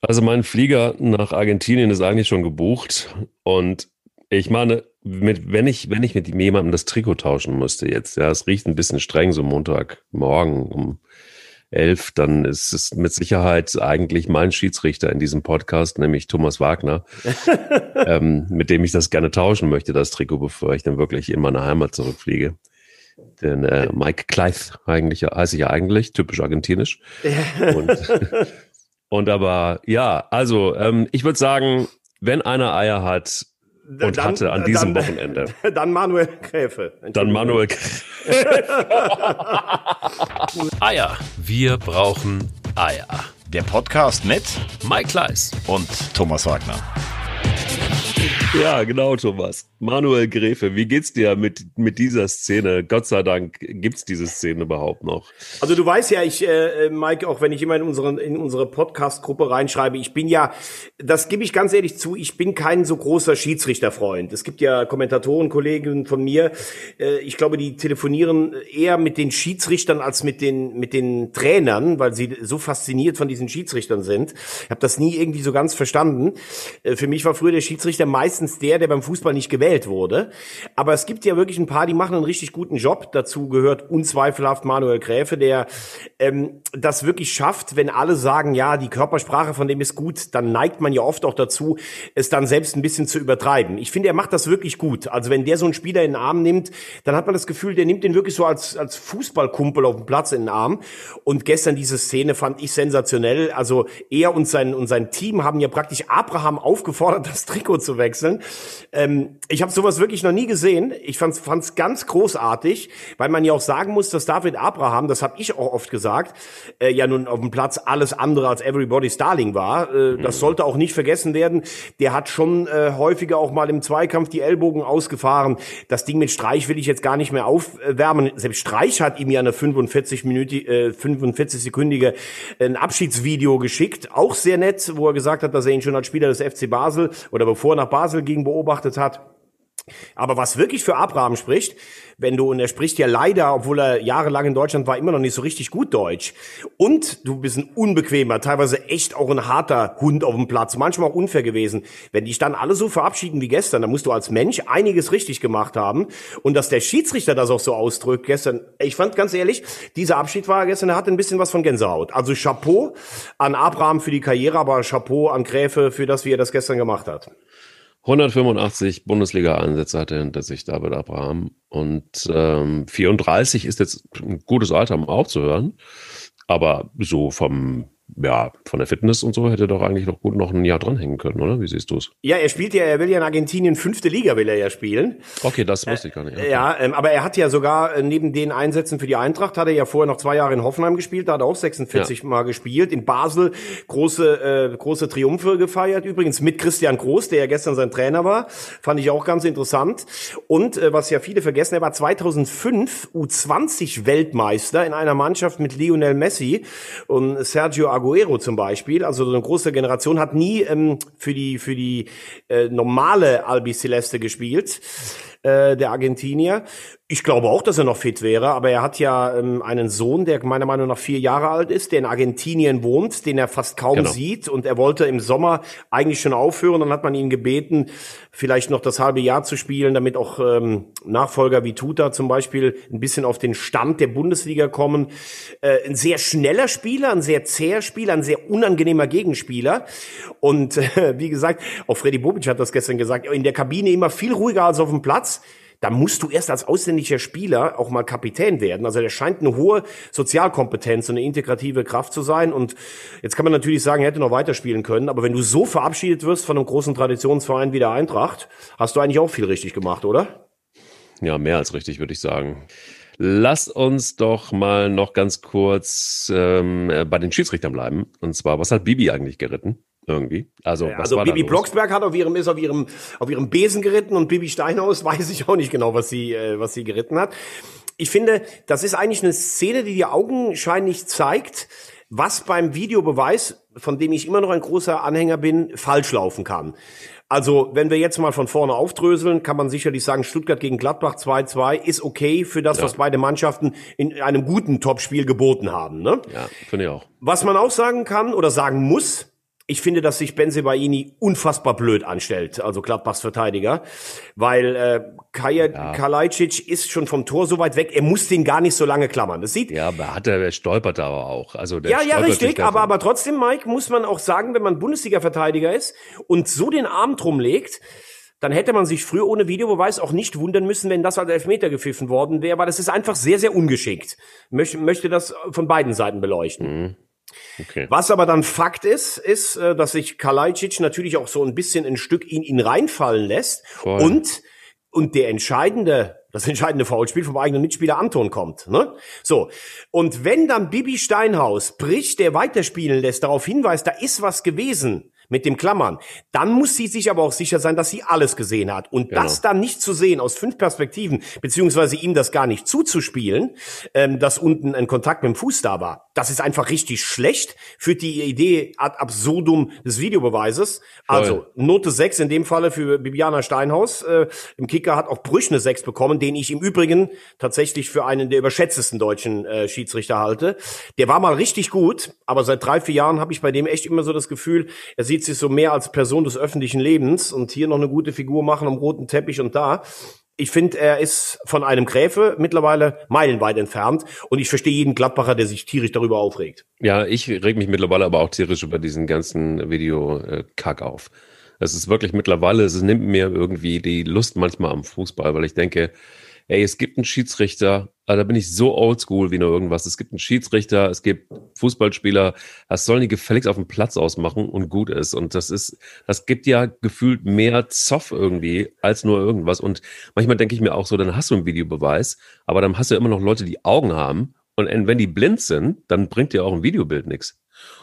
Also mein Flieger nach Argentinien ist eigentlich schon gebucht und ich meine, mit, wenn ich, wenn ich mit jemandem das Trikot tauschen müsste jetzt, ja, es riecht ein bisschen streng, so Montagmorgen um elf, dann ist es mit Sicherheit eigentlich mein Schiedsrichter in diesem Podcast, nämlich Thomas Wagner, ähm, mit dem ich das gerne tauschen möchte, das Trikot, bevor ich dann wirklich in meine Heimat zurückfliege. Denn äh, Mike Kleith eigentlich heiße ich ja eigentlich, typisch argentinisch. Und, und aber ja, also ähm, ich würde sagen, wenn einer Eier hat, und dann, hatte an diesem dann, Wochenende. Dann Manuel Gräfe. Dann Manuel Gräfe. Eier. Wir brauchen Eier. Der Podcast mit Mike Kleiss und Thomas Wagner. Ja, genau, Thomas. Manuel Gräfe, wie geht's dir mit, mit dieser Szene? Gott sei Dank gibt's diese Szene überhaupt noch. Also du weißt ja, ich, äh, Mike, auch wenn ich immer in, unseren, in unsere Podcast-Gruppe reinschreibe, ich bin ja, das gebe ich ganz ehrlich zu, ich bin kein so großer Schiedsrichterfreund. Es gibt ja Kommentatoren, Kollegen von mir, äh, ich glaube, die telefonieren eher mit den Schiedsrichtern als mit den, mit den Trainern, weil sie so fasziniert von diesen Schiedsrichtern sind. Ich habe das nie irgendwie so ganz verstanden. Äh, für mich war früher der Schiedsrichter meistens der, der beim Fußball nicht gewählt wurde. Aber es gibt ja wirklich ein paar, die machen einen richtig guten Job. Dazu gehört unzweifelhaft Manuel Gräfe, der ähm, das wirklich schafft, wenn alle sagen, ja, die Körpersprache von dem ist gut, dann neigt man ja oft auch dazu, es dann selbst ein bisschen zu übertreiben. Ich finde, er macht das wirklich gut. Also wenn der so einen Spieler in den Arm nimmt, dann hat man das Gefühl, der nimmt den wirklich so als, als Fußballkumpel auf dem Platz in den Arm. Und gestern diese Szene fand ich sensationell. Also er und sein, und sein Team haben ja praktisch Abraham aufgefordert, das Trikot zu wechseln. Ähm, ich habe sowas wirklich noch nie gesehen. Ich fand's fand's ganz großartig, weil man ja auch sagen muss, dass David Abraham, das habe ich auch oft gesagt, äh, ja nun auf dem Platz alles andere als Everybody's Darling war. Äh, mhm. Das sollte auch nicht vergessen werden. Der hat schon äh, häufiger auch mal im Zweikampf die Ellbogen ausgefahren. Das Ding mit Streich will ich jetzt gar nicht mehr aufwärmen. Selbst Streich hat ihm ja eine 45 Minute, äh, 45 sekündige äh, ein Abschiedsvideo geschickt, auch sehr nett, wo er gesagt hat, dass er ihn schon als Spieler des FC Basel oder bevor er nach Basel ging beobachtet hat. Aber was wirklich für Abraham spricht, wenn du, und er spricht ja leider, obwohl er jahrelang in Deutschland war, immer noch nicht so richtig gut Deutsch. Und du bist ein unbequemer, teilweise echt auch ein harter Hund auf dem Platz, manchmal auch unfair gewesen. Wenn dich dann alle so verabschieden wie gestern, dann musst du als Mensch einiges richtig gemacht haben. Und dass der Schiedsrichter das auch so ausdrückt gestern, ich fand ganz ehrlich, dieser Abschied war gestern, er hatte ein bisschen was von Gänsehaut. Also Chapeau an Abraham für die Karriere, aber Chapeau an Gräfe für das, wie er das gestern gemacht hat. 185 Bundesliga-Einsätze hatte hinter sich David Abraham und ähm, 34 ist jetzt ein gutes Alter, um aufzuhören. Aber so vom ja, von der Fitness und so hätte doch eigentlich noch gut noch ein Jahr dranhängen können, oder? Wie siehst du es? Ja, er spielt ja, er will ja in Argentinien fünfte Liga will er ja spielen. Okay, das wusste ich gar nicht. Okay. Ja, ähm, aber er hat ja sogar äh, neben den Einsätzen für die Eintracht hat er ja vorher noch zwei Jahre in Hoffenheim gespielt, da hat er auch 46 ja. Mal gespielt. In Basel große, äh, große Triumphe gefeiert. Übrigens mit Christian Groß, der ja gestern sein Trainer war. Fand ich auch ganz interessant. Und äh, was ja viele vergessen, er war 2005 U20 Weltmeister in einer Mannschaft mit Lionel Messi und Sergio Aguero zum Beispiel, also so eine große Generation, hat nie ähm, für die für die äh, normale Albi Celeste gespielt, äh, der Argentinier. Ich glaube auch, dass er noch fit wäre, aber er hat ja ähm, einen Sohn, der meiner Meinung nach vier Jahre alt ist, der in Argentinien wohnt, den er fast kaum genau. sieht und er wollte im Sommer eigentlich schon aufhören. Dann hat man ihn gebeten, vielleicht noch das halbe Jahr zu spielen, damit auch ähm, Nachfolger wie Tuta zum Beispiel ein bisschen auf den Stand der Bundesliga kommen. Äh, ein sehr schneller Spieler, ein sehr zäher Spieler, ein sehr unangenehmer Gegenspieler und äh, wie gesagt, auch Freddy Bobic hat das gestern gesagt, in der Kabine immer viel ruhiger als auf dem Platz da musst du erst als ausländischer Spieler auch mal Kapitän werden. Also der scheint eine hohe Sozialkompetenz und eine integrative Kraft zu sein. Und jetzt kann man natürlich sagen, er hätte noch weiterspielen können. Aber wenn du so verabschiedet wirst von einem großen Traditionsverein wie der Eintracht, hast du eigentlich auch viel richtig gemacht, oder? Ja, mehr als richtig, würde ich sagen. Lass uns doch mal noch ganz kurz ähm, bei den Schiedsrichtern bleiben. Und zwar, was hat Bibi eigentlich geritten? Irgendwie. Also, ja, also Bibi Blocksberg hat auf ihrem ist auf ihrem auf ihrem Besen geritten und Bibi Steinhaus weiß ich auch nicht genau, was sie äh, was sie geritten hat. Ich finde, das ist eigentlich eine Szene, die dir augenscheinlich zeigt, was beim Videobeweis, von dem ich immer noch ein großer Anhänger bin, falsch laufen kann. Also, wenn wir jetzt mal von vorne aufdröseln, kann man sicherlich sagen, Stuttgart gegen Gladbach 2-2 ist okay für das, ja. was beide Mannschaften in einem guten Topspiel geboten haben. Ne? Ja, finde ich auch. Was man auch sagen kann oder sagen muss, Ich finde, dass sich Benzebaini unfassbar blöd anstellt, also Gladbachs Verteidiger, weil äh, Kaja ja. Kalajdzic ist schon vom Tor so weit weg, er muss den gar nicht so lange klammern. Das sieht Ja, aber hat er, er stolpert aber auch. Also der ja, ja, richtig, aber, aber trotzdem, Mike, muss man auch sagen, wenn man Bundesliga-Verteidiger ist und so den Arm drum legt, dann hätte man sich früher ohne Videobeweis auch nicht wundern müssen, wenn das als Elfmeter gepfiffen worden wäre, weil das ist einfach sehr, sehr ungeschickt. Möchte, möchte das von beiden Seiten beleuchten. Mhm. Okay. Was aber dann Fakt ist, ist, äh, dass sich Kalajdzic natürlich auch so ein bisschen ein Stück in ihn reinfallen lässt Voll. und und der entscheidende, das entscheidende Foulspiel vom eigenen Mitspieler Anton kommt. Ne? So. Und wenn dann Bibi Steinhaus bricht, der weiterspielen lässt, darauf hinweist, da ist was gewesen, mit dem Klammern. Dann muss sie sich aber auch sicher sein, dass sie alles gesehen hat. Und genau. das dann nicht zu sehen aus fünf Perspektiven, beziehungsweise ihm das gar nicht zuzuspielen, ähm, dass unten ein Kontakt mit dem Fuß da war, das ist einfach richtig schlecht, führt die Idee ad absurdum des Videobeweises. Voll. Also Note 6 in dem Falle für Bibiana Steinhaus. Äh, Im Kicker hat auch Brüch eine 6 bekommen, den ich im Übrigen tatsächlich für einen der überschätztesten deutschen äh, Schiedsrichter halte. Der war mal richtig gut, aber seit drei, vier Jahren habe ich bei dem echt immer so das Gefühl, er sieht sich so mehr als Person des öffentlichen Lebens und hier noch eine gute Figur machen am roten Teppich und da ich finde, er ist von einem Gräfe mittlerweile meilenweit entfernt und ich verstehe jeden Gladbacher, der sich tierisch darüber aufregt. Ja, ich reg mich mittlerweile aber auch tierisch über diesen ganzen Videokack auf. Es ist wirklich mittlerweile, es nimmt mir irgendwie die Lust manchmal am Fußball, weil ich denke, ey, es gibt einen Schiedsrichter, also da bin ich so oldschool wie nur irgendwas. Es gibt einen Schiedsrichter, es gibt Fußballspieler, das sollen die gefälligst auf dem Platz ausmachen und gut ist. Und das ist, das gibt ja gefühlt mehr Zoff irgendwie als nur irgendwas. Und manchmal denke ich mir auch so, dann hast du einen Videobeweis, aber dann hast du immer noch Leute, die Augen haben. Und wenn die blind sind, dann bringt dir auch ein Videobild nichts.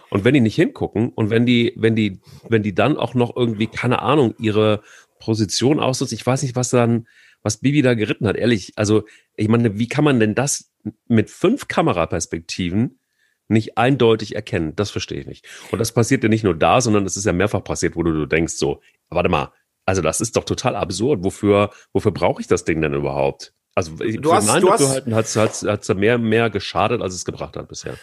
Und wenn die nicht hingucken und wenn die, wenn die, wenn die dann auch noch irgendwie, keine Ahnung, ihre Position ausnutzen, ich weiß nicht, was dann, was Bibi da geritten hat. Ehrlich, also ich meine, wie kann man denn das mit fünf Kameraperspektiven nicht eindeutig erkennen? Das verstehe ich nicht. Und das passiert ja nicht nur da, sondern es ist ja mehrfach passiert, wo du, du denkst so, warte mal, also das ist doch total absurd. Wofür, wofür brauche ich das Ding denn überhaupt? Also du für hast, mein Dafürhalten hat es mehr, mehr geschadet, als es gebracht hat bisher.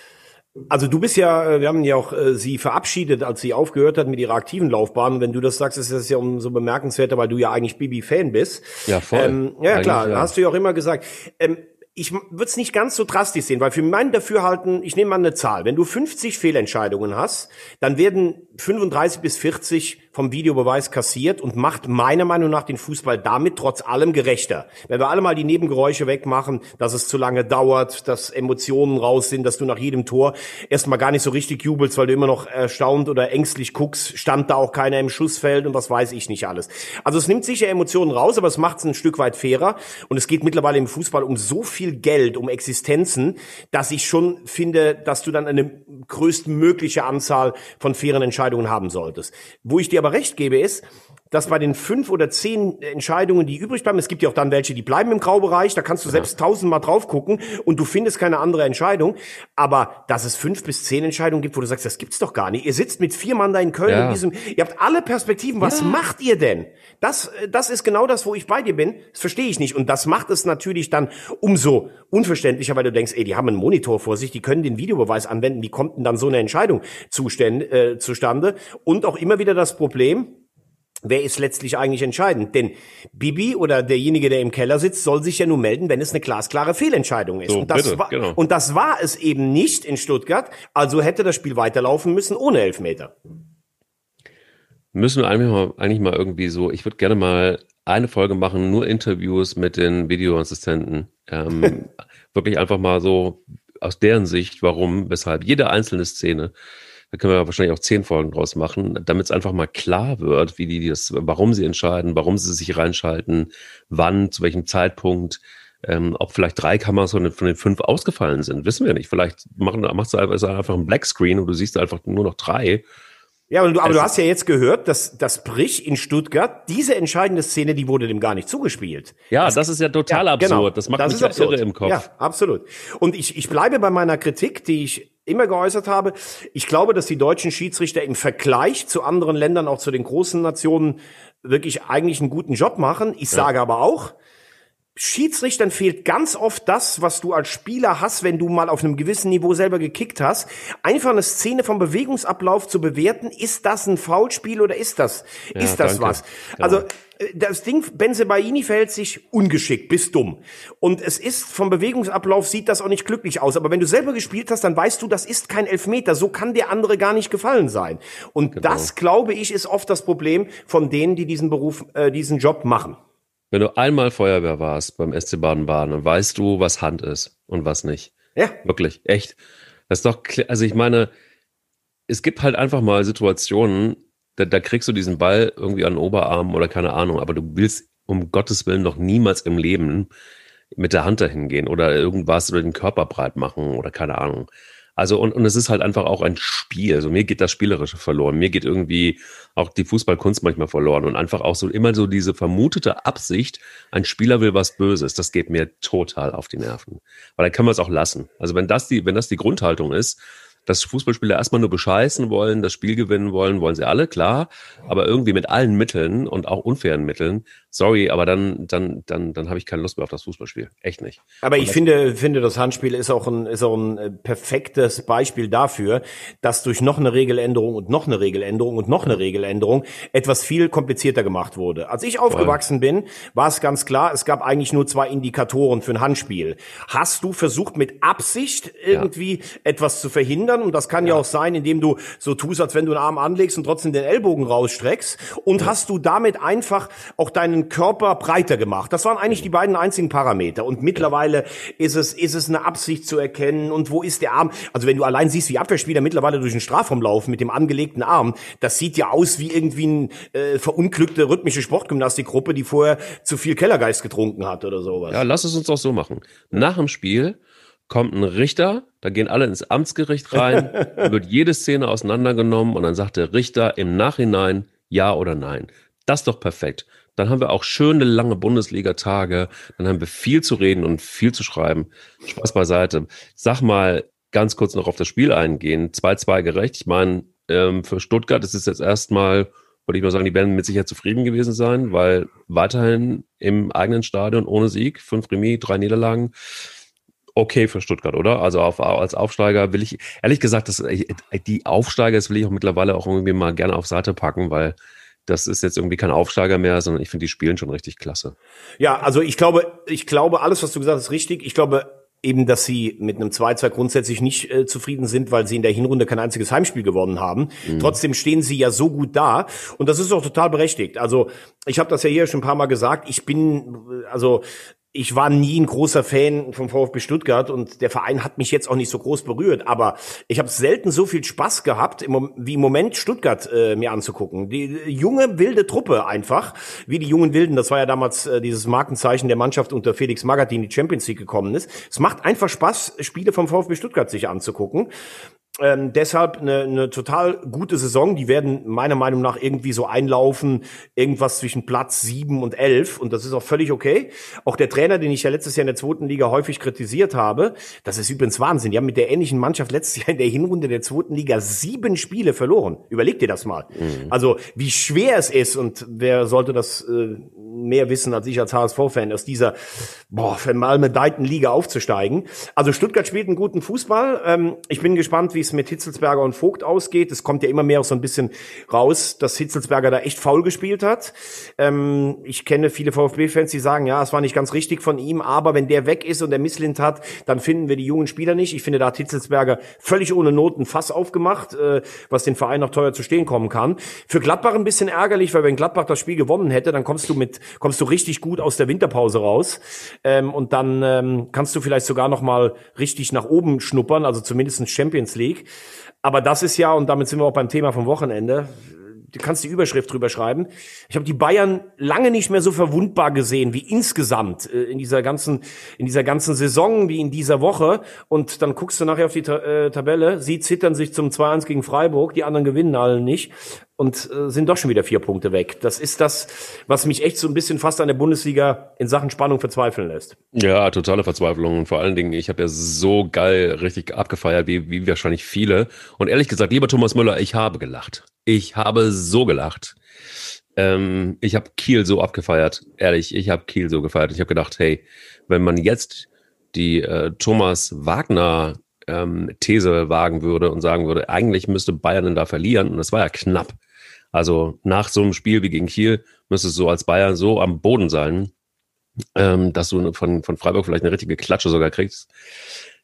Also du bist ja, äh, wir haben ja auch äh, sie verabschiedet, als sie aufgehört hat mit ihrer aktiven Laufbahn. Wenn du das sagst, ist das ja umso bemerkenswerter, weil du ja eigentlich Bibi-Fan bist. Ja, voll. Ähm, ja, eigentlich, klar, ja. hast du ja auch immer gesagt. Ähm, ich würde es nicht ganz so drastisch sehen, weil für mein Dafürhalten, ich nehme mal eine Zahl, wenn du 50 Fehlentscheidungen hast, dann werden 35 bis 40 vom Videobeweis kassiert und macht meiner Meinung nach den Fußball damit trotz allem gerechter. Wenn wir alle mal die Nebengeräusche wegmachen, dass es zu lange dauert, dass Emotionen raus sind, dass du nach jedem Tor erstmal gar nicht so richtig jubelst, weil du immer noch erstaunt oder ängstlich guckst, stand da auch keiner im Schussfeld und was weiß ich nicht alles. Also es nimmt sicher Emotionen raus, aber es macht es ein Stück weit fairer und es geht mittlerweile im Fußball um so viel Geld, um Existenzen, dass ich schon finde, dass du dann eine größtmögliche Anzahl von fairen Entscheidungen haben solltest. Wo ich dir aber recht gebe, ist, dass bei den fünf oder zehn Entscheidungen, die übrig bleiben, es gibt ja auch dann welche, die bleiben im Graubereich, da kannst du selbst tausendmal drauf gucken und du findest keine andere Entscheidung. Aber dass es fünf bis zehn Entscheidungen gibt, wo du sagst, das gibt's doch gar nicht. Ihr sitzt mit vier Mann da in Köln ja. in diesem, ihr habt alle Perspektiven. Was ja. macht ihr denn? Das, das ist genau das, wo ich bei dir bin. Das verstehe ich nicht. Und das macht es natürlich dann umso unverständlicher, weil du denkst, ey, die haben einen Monitor vor sich, die können den Videobeweis anwenden. Wie kommt denn dann so eine Entscheidung äh, zustande? Und auch immer wieder das Problem, wer ist letztlich eigentlich entscheidend? Denn Bibi oder derjenige, der im Keller sitzt, soll sich ja nur melden, wenn es eine glasklare Fehlentscheidung ist. So, und, das bitte, war, genau. und das war es eben nicht in Stuttgart. Also hätte das Spiel weiterlaufen müssen ohne Elfmeter. Müssen wir eigentlich mal, eigentlich mal irgendwie so, ich würde gerne mal eine Folge machen, nur Interviews mit den Videoassistenten. Ähm, wirklich einfach mal so aus deren Sicht, warum, weshalb jede einzelne Szene da können wir wahrscheinlich auch zehn Folgen draus machen, damit es einfach mal klar wird, wie die das, warum sie entscheiden, warum sie sich reinschalten, wann, zu welchem Zeitpunkt, ähm, ob vielleicht drei Kameras von den, von den fünf ausgefallen sind, wissen wir nicht. Vielleicht machen, machst du einfach einen Blackscreen und du siehst einfach nur noch drei ja, aber du, aber du hast ja jetzt gehört, dass das Brich in Stuttgart, diese entscheidende Szene, die wurde dem gar nicht zugespielt. Ja, das, das ist ja total ja, absurd. Genau, das macht das mich ja irre im Kopf. Ja, absolut. Und ich, ich bleibe bei meiner Kritik, die ich immer geäußert habe. Ich glaube, dass die deutschen Schiedsrichter im Vergleich zu anderen Ländern, auch zu den großen Nationen, wirklich eigentlich einen guten Job machen. Ich sage aber auch, Schiedsrichtern fehlt ganz oft das, was du als Spieler hast, wenn du mal auf einem gewissen Niveau selber gekickt hast. Einfach eine Szene vom Bewegungsablauf zu bewerten. Ist das ein Foulspiel oder ist das, Ja, ist das danke. was? Also, äh, das Ding, Benzebaini verhält sich ungeschickt bis dumm. Und es ist vom Bewegungsablauf sieht das auch nicht glücklich aus. Aber wenn du selber gespielt hast, dann weißt du, das ist kein Elfmeter. So kann der andere gar nicht gefallen sein. Und Genau. das, glaube ich, ist oft das Problem von denen, die diesen Beruf, äh, diesen Job machen. Wenn du einmal Feuerwehr warst beim SC Baden-Baden, dann weißt du, was Hand ist und was nicht. Ja. Wirklich, echt. Das ist doch, also ich meine, es gibt halt einfach mal Situationen, da, da kriegst du diesen Ball irgendwie an den Oberarm oder keine Ahnung, aber du willst um Gottes Willen noch niemals im Leben mit der Hand dahin gehen oder irgendwas oder den Körper breit machen oder keine Ahnung. Also und, und es ist halt einfach auch ein Spiel. Also mir geht das Spielerische verloren. Mir geht irgendwie auch die Fußballkunst manchmal verloren und einfach auch so immer so diese vermutete Absicht, ein Spieler will was Böses, das geht mir total auf die Nerven. Weil dann kann man es auch lassen. Also wenn das die, wenn das die Grundhaltung ist, dass Fußballspieler erstmal nur bescheißen wollen, das Spiel gewinnen wollen, wollen sie alle, klar, aber irgendwie mit allen Mitteln und auch unfairen Mitteln, sorry, aber dann, dann, dann, dann habe ich keine Lust mehr auf das Fußballspiel. Echt nicht. Aber ich finde, finde, das Handspiel ist auch ein, ist auch ein äh, perfektes Beispiel dafür, dass durch noch eine Regeländerung und noch eine Regeländerung und noch eine Regeländerung etwas viel komplizierter gemacht wurde. Als ich aufgewachsen bin, war es ganz klar, es gab eigentlich nur zwei Indikatoren für ein Handspiel. Hast du versucht, mit Absicht irgendwie etwas zu verhindern? Und das kann ja. auch sein, indem du so tust, als wenn du einen Arm anlegst und trotzdem den Ellbogen rausstreckst. Und hast du damit einfach auch deinen Körper breiter gemacht? Das waren eigentlich die beiden einzigen Parameter. Und mittlerweile ist es, ist es eine Absicht zu erkennen. Und wo ist der Arm? Also wenn du allein siehst, wie Abwehrspieler mittlerweile durch den Strafraum laufen mit dem angelegten Arm, das sieht ja aus wie irgendwie eine äh, verunglückte rhythmische Sportgymnastikgruppe, die vorher zu viel Kellergeist getrunken hat oder sowas. Ja, lass es uns doch so machen. Nach dem Spiel kommt ein Richter, da gehen alle ins Amtsgericht rein, wird jede Szene auseinandergenommen und dann sagt der Richter im Nachhinein ja oder nein. Das ist doch perfekt. Dann haben wir auch schöne lange Bundesliga-Tage, dann haben wir viel zu reden und viel zu schreiben. Spaß beiseite. Sag mal ganz kurz noch auf das Spiel eingehen. 2-2 gerecht. Ich meine, ähm, für Stuttgart ist es jetzt erstmal, würde ich mal sagen, die werden mit Sicherheit zufrieden gewesen sein, weil weiterhin im eigenen Stadion ohne Sieg, fünf Remis, drei Niederlagen, okay für Stuttgart, oder? Also auf, als Aufsteiger will ich, ehrlich gesagt, das, die Aufsteiger, das will ich auch mittlerweile auch irgendwie mal gerne auf Seite packen, weil das ist jetzt irgendwie kein Aufsteiger mehr, sondern ich finde, die spielen schon richtig klasse. Ja, also ich glaube, ich glaube, alles, was du gesagt hast, ist richtig. Ich glaube eben, dass sie mit einem 2-2 grundsätzlich nicht äh, zufrieden sind, weil sie in der Hinrunde kein einziges Heimspiel gewonnen haben. Mhm. Trotzdem stehen sie ja so gut da und das ist auch total berechtigt. Also ich habe das ja hier schon ein paar Mal gesagt. Ich bin, also ich war nie ein großer Fan vom VfB Stuttgart und der Verein hat mich jetzt auch nicht so groß berührt, aber ich habe selten so viel Spaß gehabt, im, wie im Moment Stuttgart äh, mir anzugucken. Die junge, wilde Truppe einfach, wie die jungen Wilden, das war ja damals äh, dieses Markenzeichen der Mannschaft unter Felix Magath, die in die Champions League gekommen ist. Es macht einfach Spaß, Spiele vom VfB Stuttgart sich anzugucken. Ähm, deshalb eine, eine total gute Saison. Die werden meiner Meinung nach irgendwie so einlaufen, irgendwas zwischen Platz sieben und elf. Und das ist auch völlig okay. Auch der Trainer, den ich ja letztes Jahr in der zweiten Liga häufig kritisiert habe, das ist übrigens Wahnsinn. Die haben mit der ähnlichen Mannschaft letztes Jahr in der Hinrunde der zweiten Liga sieben Spiele verloren. Überleg dir das mal. Mhm. Also wie schwer es ist und wer sollte das äh, mehr wissen als ich als HSV-Fan, aus dieser boah, vermalmedeiten Liga aufzusteigen. Also Stuttgart spielt einen guten Fußball. Ähm, ich bin gespannt, wie es mit Hitzelsberger und Vogt ausgeht. Es kommt ja immer mehr so ein bisschen raus, dass Hitzelsberger da echt faul gespielt hat. Ähm, ich kenne viele VfB-Fans, die sagen, ja, es war nicht ganz richtig von ihm, aber wenn der weg ist und der Misslint hat, dann finden wir die jungen Spieler nicht. Ich finde, da hat Hitzelsberger völlig ohne Noten Fass aufgemacht, äh, was den Verein noch teuer zu stehen kommen kann. Für Gladbach ein bisschen ärgerlich, weil wenn Gladbach das Spiel gewonnen hätte, dann kommst du mit, kommst du richtig gut aus der Winterpause raus. Ähm, und dann ähm, kannst du vielleicht sogar noch mal richtig nach oben schnuppern, also zumindest Champions League. Aber das ist ja, und damit sind wir auch beim Thema vom Wochenende, du kannst die Überschrift drüber schreiben. Ich habe die Bayern lange nicht mehr so verwundbar gesehen wie insgesamt äh, in dieser ganzen in dieser ganzen Saison wie in dieser Woche und dann guckst du nachher auf die Ta äh, Tabelle, sie zittern sich zum 2-1 gegen Freiburg, die anderen gewinnen alle nicht und äh, sind doch schon wieder vier Punkte weg. Das ist das, was mich echt so ein bisschen fast an der Bundesliga in Sachen Spannung verzweifeln lässt. Ja, totale Verzweiflung und vor allen Dingen, ich habe ja so geil richtig abgefeiert, wie, wie wahrscheinlich viele. Und ehrlich gesagt, lieber Thomas Müller, ich habe gelacht. Ich habe so gelacht. Ähm, ich habe Kiel so abgefeiert, ehrlich, ich habe Kiel so gefeiert. Ich habe gedacht, hey, wenn man jetzt die äh, Thomas Wagner ähm, These wagen würde und sagen würde, eigentlich müsste Bayern da verlieren und das war ja knapp. Also nach so einem Spiel wie gegen Kiel müsste es so als Bayern so am Boden sein, ähm, dass du von, von Freiburg vielleicht eine richtige Klatsche sogar kriegst.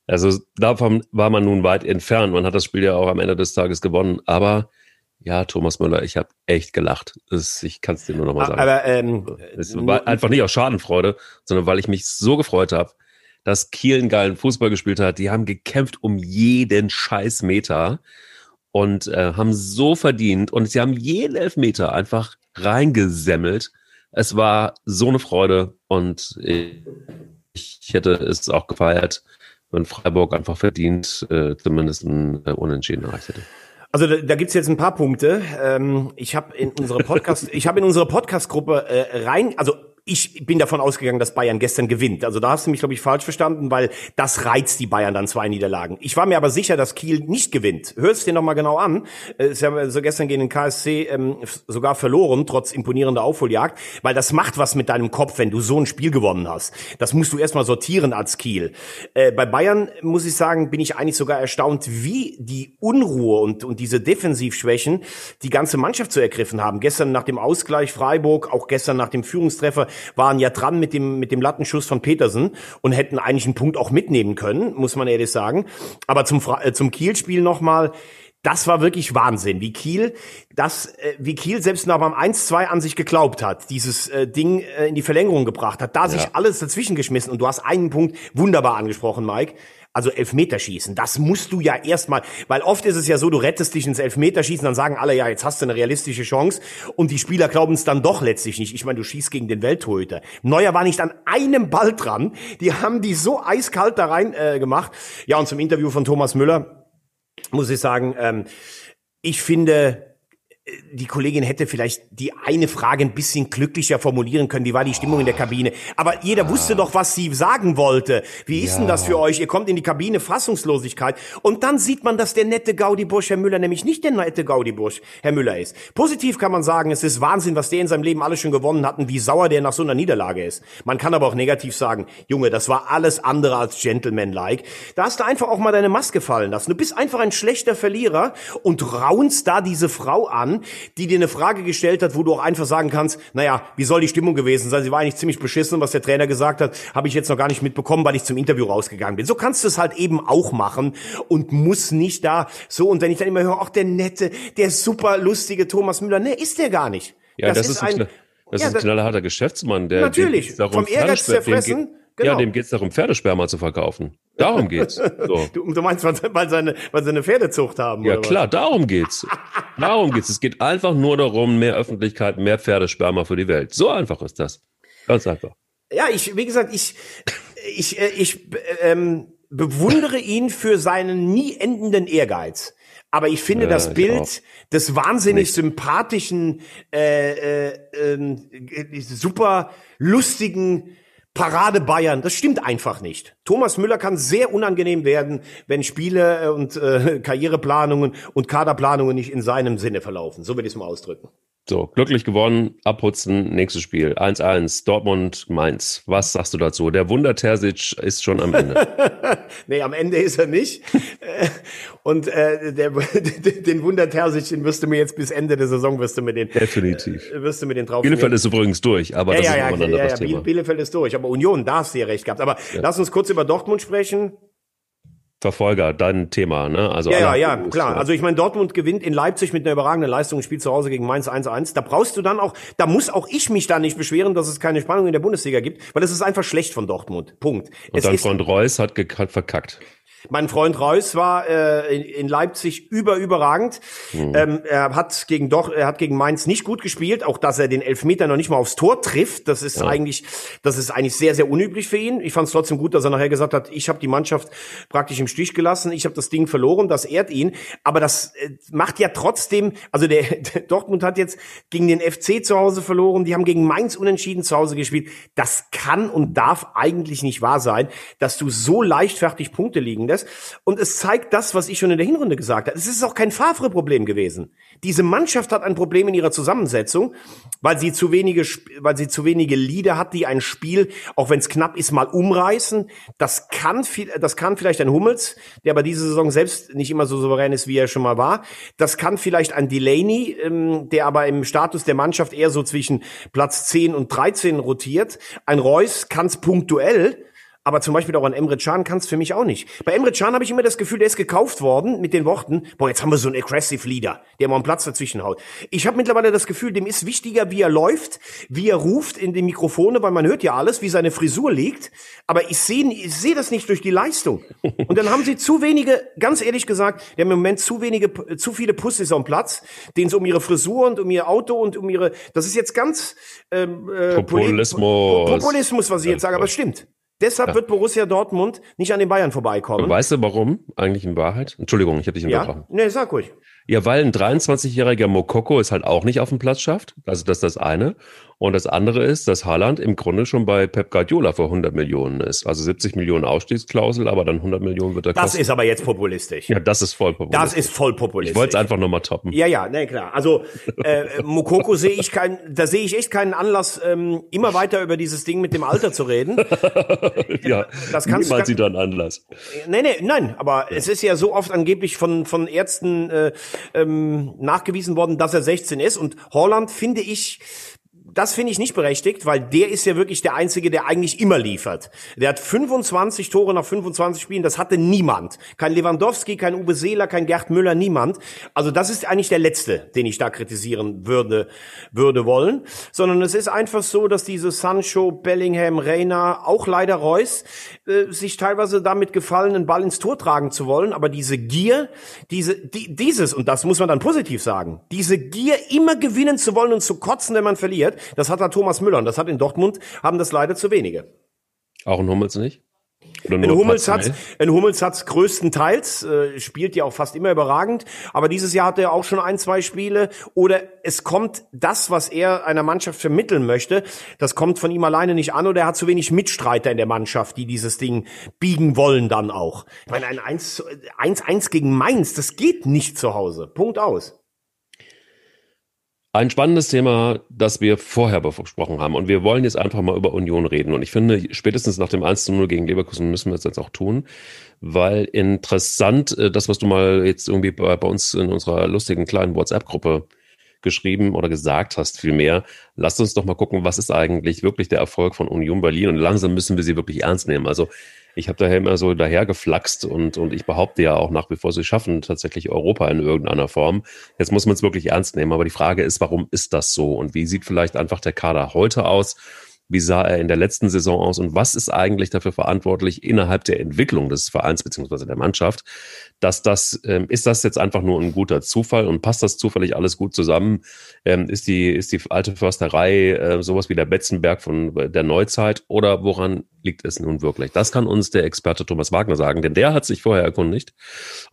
Also davon war man nun weit entfernt. Man hat das Spiel ja auch am Ende des Tages gewonnen. Aber ja, Thomas Müller, ich habe echt gelacht. Das, ich kann es dir nur noch mal sagen. Aber ähm, es war einfach nicht aus Schadenfreude, sondern weil ich mich so gefreut habe, dass Kiel einen geilen Fußball gespielt hat. Die haben gekämpft um jeden scheiß Meter und äh, haben so verdient und sie haben jeden Elfmeter einfach reingesemmelt. Es war so eine Freude und ich, ich hätte es auch gefeiert, wenn Freiburg einfach verdient äh, zumindest ein äh, Unentschieden erreicht hätte. Also da, da gibt's jetzt ein paar Punkte. Ähm, ich habe in unsere Podcast, ich habe in unsere Podcast-Gruppe äh, rein, also ich bin davon ausgegangen, dass Bayern gestern gewinnt. Also da hast du mich, glaube ich, falsch verstanden, weil das reizt die Bayern dann zwei Niederlagen. Ich war mir aber sicher, dass Kiel nicht gewinnt. Hörst dir nochmal genau an. Sie haben also gestern gegen den KSC ähm, sogar verloren, trotz imponierender Aufholjagd, weil das macht was mit deinem Kopf, wenn du so ein Spiel gewonnen hast. Das musst du erstmal sortieren als Kiel. Äh, bei Bayern, muss ich sagen, bin ich eigentlich sogar erstaunt, wie die Unruhe und, und diese Defensivschwächen die ganze Mannschaft zu ergriffen haben. Gestern nach dem Ausgleich Freiburg, auch gestern nach dem Führungstreffer waren ja dran mit dem, mit dem Lattenschuss von Petersen und hätten eigentlich einen Punkt auch mitnehmen können, muss man ehrlich sagen. Aber zum, äh, zum Kiel-Spiel nochmal, das war wirklich Wahnsinn, wie Kiel, das, äh, wie Kiel selbst nach beim 1-2 an sich geglaubt hat, dieses äh, Ding äh, in die Verlängerung gebracht hat, da ja. sich alles dazwischen geschmissen und du hast einen Punkt wunderbar angesprochen, Mike. Also Elfmeterschießen, das musst du ja erstmal, weil oft ist es ja so, du rettest dich ins Elfmeterschießen, dann sagen alle, ja, jetzt hast du eine realistische Chance und die Spieler glauben es dann doch letztlich nicht. Ich meine, du schießt gegen den Welttorhüter. Neuer war nicht an einem Ball dran. Die haben die so eiskalt da rein äh, gemacht. Ja, und zum Interview von Thomas Müller muss ich sagen, ähm, ich finde, die Kollegin hätte vielleicht die eine Frage ein bisschen glücklicher formulieren können. Wie war die Stimmung in der Kabine? Aber jeder ah. wusste doch, was sie sagen wollte. Wie ist ja. denn das für euch? Ihr kommt in die Kabine, Fassungslosigkeit. Und dann sieht man, dass der nette Gaudi-Bursch, Herr Müller, nämlich nicht der nette Gaudi-Bursch, Herr Müller ist. Positiv kann man sagen, es ist Wahnsinn, was der in seinem Leben alles schon gewonnen hat und wie sauer der nach so einer Niederlage ist. Man kann aber auch negativ sagen, Junge, das war alles andere als Gentleman-like. Da hast du einfach auch mal deine Maske fallen lassen. Du bist einfach ein schlechter Verlierer und raunst da diese Frau an, die dir eine Frage gestellt hat, wo du auch einfach sagen kannst, naja, wie soll die Stimmung gewesen sein? Sie war eigentlich ziemlich beschissen, was der Trainer gesagt hat, habe ich jetzt noch gar nicht mitbekommen, weil ich zum Interview rausgegangen bin. So kannst du es halt eben auch machen und muss nicht da so. Und wenn ich dann immer höre, ach, der nette, der super lustige Thomas Müller, ne, ist der gar nicht. Ja, das, das ist ein, das ja, ist ein knallharter Geschäftsmann, der natürlich vom Ehrgeiz zerfressen. Genau. Ja, dem geht's darum, Pferdesperma zu verkaufen. Darum geht's. So. Du, du meinst, weil seine, weil seine Pferdezucht haben? Ja, klar, was? darum geht's. darum geht's. Es geht einfach nur darum, mehr Öffentlichkeit, mehr Pferdesperma für die Welt. So einfach ist das. Ganz einfach. Ja, ich, wie gesagt, ich, ich, äh, ich ähm, bewundere ihn für seinen nie endenden Ehrgeiz. Aber ich finde ja, das Bild auch. des wahnsinnig Nicht. sympathischen, äh, äh, äh, super lustigen Parade Bayern, das stimmt einfach nicht. Thomas Müller kann sehr unangenehm werden, wenn Spiele äh, und äh, Karriereplanungen und Kaderplanungen nicht in seinem Sinne verlaufen. So würde ich es mal ausdrücken. So, glücklich gewonnen, abputzen, nächstes Spiel. 1-1, Dortmund, Mainz. Was sagst du dazu? Der Wunder Terzic ist schon am Ende. nee, am Ende ist er nicht. Und äh, der, den Wunder Terzic, den wirst du mir jetzt bis Ende der Saison, wirst du mir den... Definitiv. Äh, wirst du mir den drauf Bielefeld ist übrigens durch, aber ja, das ja, ist ja, ein ja, ja, Thema. Bielefeld ist durch, aber Union, da hast du ja recht gehabt. Aber ja. lass uns kurz über Dortmund sprechen. Verfolger, dein Thema, ne? Also ja, ja, ja, klar. Also ich meine, Dortmund gewinnt in Leipzig mit einer überragenden Leistung, spielt zu Hause gegen Mainz 1-1. Da brauchst du dann auch, da muss auch ich mich da nicht beschweren, dass es keine Spannung in der Bundesliga gibt, weil es ist einfach schlecht von Dortmund. Punkt. Und es dein Freund Reus hat, hat verkackt. Mein Freund Reus war äh, in, in Leipzig über überragend. Mhm. Ähm, er hat gegen doch, er hat gegen Mainz nicht gut gespielt. Auch dass er den Elfmeter noch nicht mal aufs Tor trifft, das ist ja. eigentlich, das ist eigentlich sehr sehr unüblich für ihn. Ich fand es trotzdem gut, dass er nachher gesagt hat, ich habe die Mannschaft praktisch im Stich gelassen, ich habe das Ding verloren, das ehrt ihn. Aber das äh, macht ja trotzdem, also der, der Dortmund hat jetzt gegen den FC zu Hause verloren, die haben gegen Mainz unentschieden zu Hause gespielt. Das kann und darf eigentlich nicht wahr sein, dass du so leichtfertig Punkte liegen lässt Prozess. Und es zeigt das, was ich schon in der Hinrunde gesagt habe. Es ist auch kein Favre-Problem gewesen. Diese Mannschaft hat ein Problem in ihrer Zusammensetzung, weil sie zu wenige, weil sie zu wenige Leader hat, die ein Spiel, auch wenn es knapp ist, mal umreißen. Das kann viel, das kann vielleicht ein Hummels, der aber diese Saison selbst nicht immer so souverän ist, wie er schon mal war. Das kann vielleicht ein Delaney, ähm, der aber im Status der Mannschaft eher so zwischen Platz 10 und 13 rotiert. Ein Reus kann es punktuell, aber zum Beispiel auch an Emre Can kann es für mich auch nicht. Bei Emre Can habe ich immer das Gefühl, der ist gekauft worden mit den Worten, boah, jetzt haben wir so einen aggressive Leader, der mal einen Platz dazwischen haut. Ich habe mittlerweile das Gefühl, dem ist wichtiger, wie er läuft, wie er ruft in die Mikrofone, weil man hört ja alles, wie seine Frisur liegt. Aber ich sehe ich seh das nicht durch die Leistung. Und dann haben sie zu wenige, ganz ehrlich gesagt, der im Moment zu wenige, zu viele Pussys am Platz, denen es um ihre Frisur und um ihr Auto und um ihre, das ist jetzt ganz ähm, äh, Populismus. Populismus, was ich jetzt sage, aber es stimmt. Deshalb ja. wird Borussia Dortmund nicht an den Bayern vorbeikommen. Und weißt du warum eigentlich in Wahrheit? Entschuldigung, ich habe dich unterbrochen. Ja? Nee, sag ruhig. Ja, weil ein 23-jähriger Mokoko es halt auch nicht auf dem Platz schafft. Also das ist das eine. Und das andere ist, dass Haaland im Grunde schon bei Pep Guardiola für 100 Millionen ist. Also 70 Millionen Ausstiegsklausel, aber dann 100 Millionen wird er Das kosten. ist aber jetzt populistisch. Ja, das ist voll populistisch. Das ist voll populistisch. Ich wollte es einfach nochmal toppen. Ja, ja, ne, klar. Also äh, Mokoko sehe ich kein, da sehe ich echt keinen Anlass, ähm, immer weiter über dieses Ding mit dem Alter zu reden. ja, das kannst niemals sieht da einen Anlass. Nee, nee, nein, aber ja. es ist ja so oft angeblich von, von Ärzten äh, ähm, nachgewiesen worden, dass er 16 ist. Und Holland finde ich das finde ich nicht berechtigt, weil der ist ja wirklich der Einzige, der eigentlich immer liefert. Der hat 25 Tore nach 25 Spielen, das hatte niemand. Kein Lewandowski, kein Uwe Seeler, kein Gerd Müller, niemand. Also das ist eigentlich der Letzte, den ich da kritisieren würde, würde wollen. Sondern es ist einfach so, dass diese Sancho, Bellingham, Reina, auch leider Reus, äh, sich teilweise damit gefallen, einen Ball ins Tor tragen zu wollen. Aber diese Gier, diese, die, dieses, und das muss man dann positiv sagen, diese Gier, immer gewinnen zu wollen und zu kotzen, wenn man verliert, das hat da Thomas Müller und das hat in Dortmund, haben das leider zu wenige. Auch in Hummels nicht? In Hummels hat in Hummels hat's größtenteils äh, spielt ja auch fast immer überragend, aber dieses Jahr hat er auch schon ein, zwei Spiele oder es kommt das, was er einer Mannschaft vermitteln möchte, das kommt von ihm alleine nicht an oder er hat zu wenig Mitstreiter in der Mannschaft, die dieses Ding biegen wollen dann auch. Ich meine, ein 1-1 gegen Mainz, das geht nicht zu Hause. Punkt aus. Ein spannendes Thema, das wir vorher besprochen haben. Und wir wollen jetzt einfach mal über Union reden. Und ich finde, spätestens nach dem 1 zu 0 gegen Leverkusen müssen wir es jetzt auch tun. Weil interessant, äh, das, was du mal jetzt irgendwie bei, bei uns in unserer lustigen kleinen WhatsApp-Gruppe geschrieben oder gesagt hast, vielmehr. Lasst uns doch mal gucken, was ist eigentlich wirklich der Erfolg von Union Berlin und langsam müssen wir sie wirklich ernst nehmen. Also ich habe daher immer so dahergeflaxt und, und ich behaupte ja auch nach wie vor, sie schaffen tatsächlich Europa in irgendeiner Form. Jetzt muss man es wirklich ernst nehmen. Aber die Frage ist, warum ist das so? Und wie sieht vielleicht einfach der Kader heute aus? Wie sah er in der letzten Saison aus und was ist eigentlich dafür verantwortlich innerhalb der Entwicklung des Vereins beziehungsweise der Mannschaft? Dass das, ähm, ist das jetzt einfach nur ein guter Zufall und passt das zufällig alles gut zusammen? Ähm, ist die, ist die alte Försterei äh, sowas wie der Betzenberg von der Neuzeit oder woran liegt es nun wirklich? Das kann uns der Experte Thomas Wagner sagen, denn der hat sich vorher erkundigt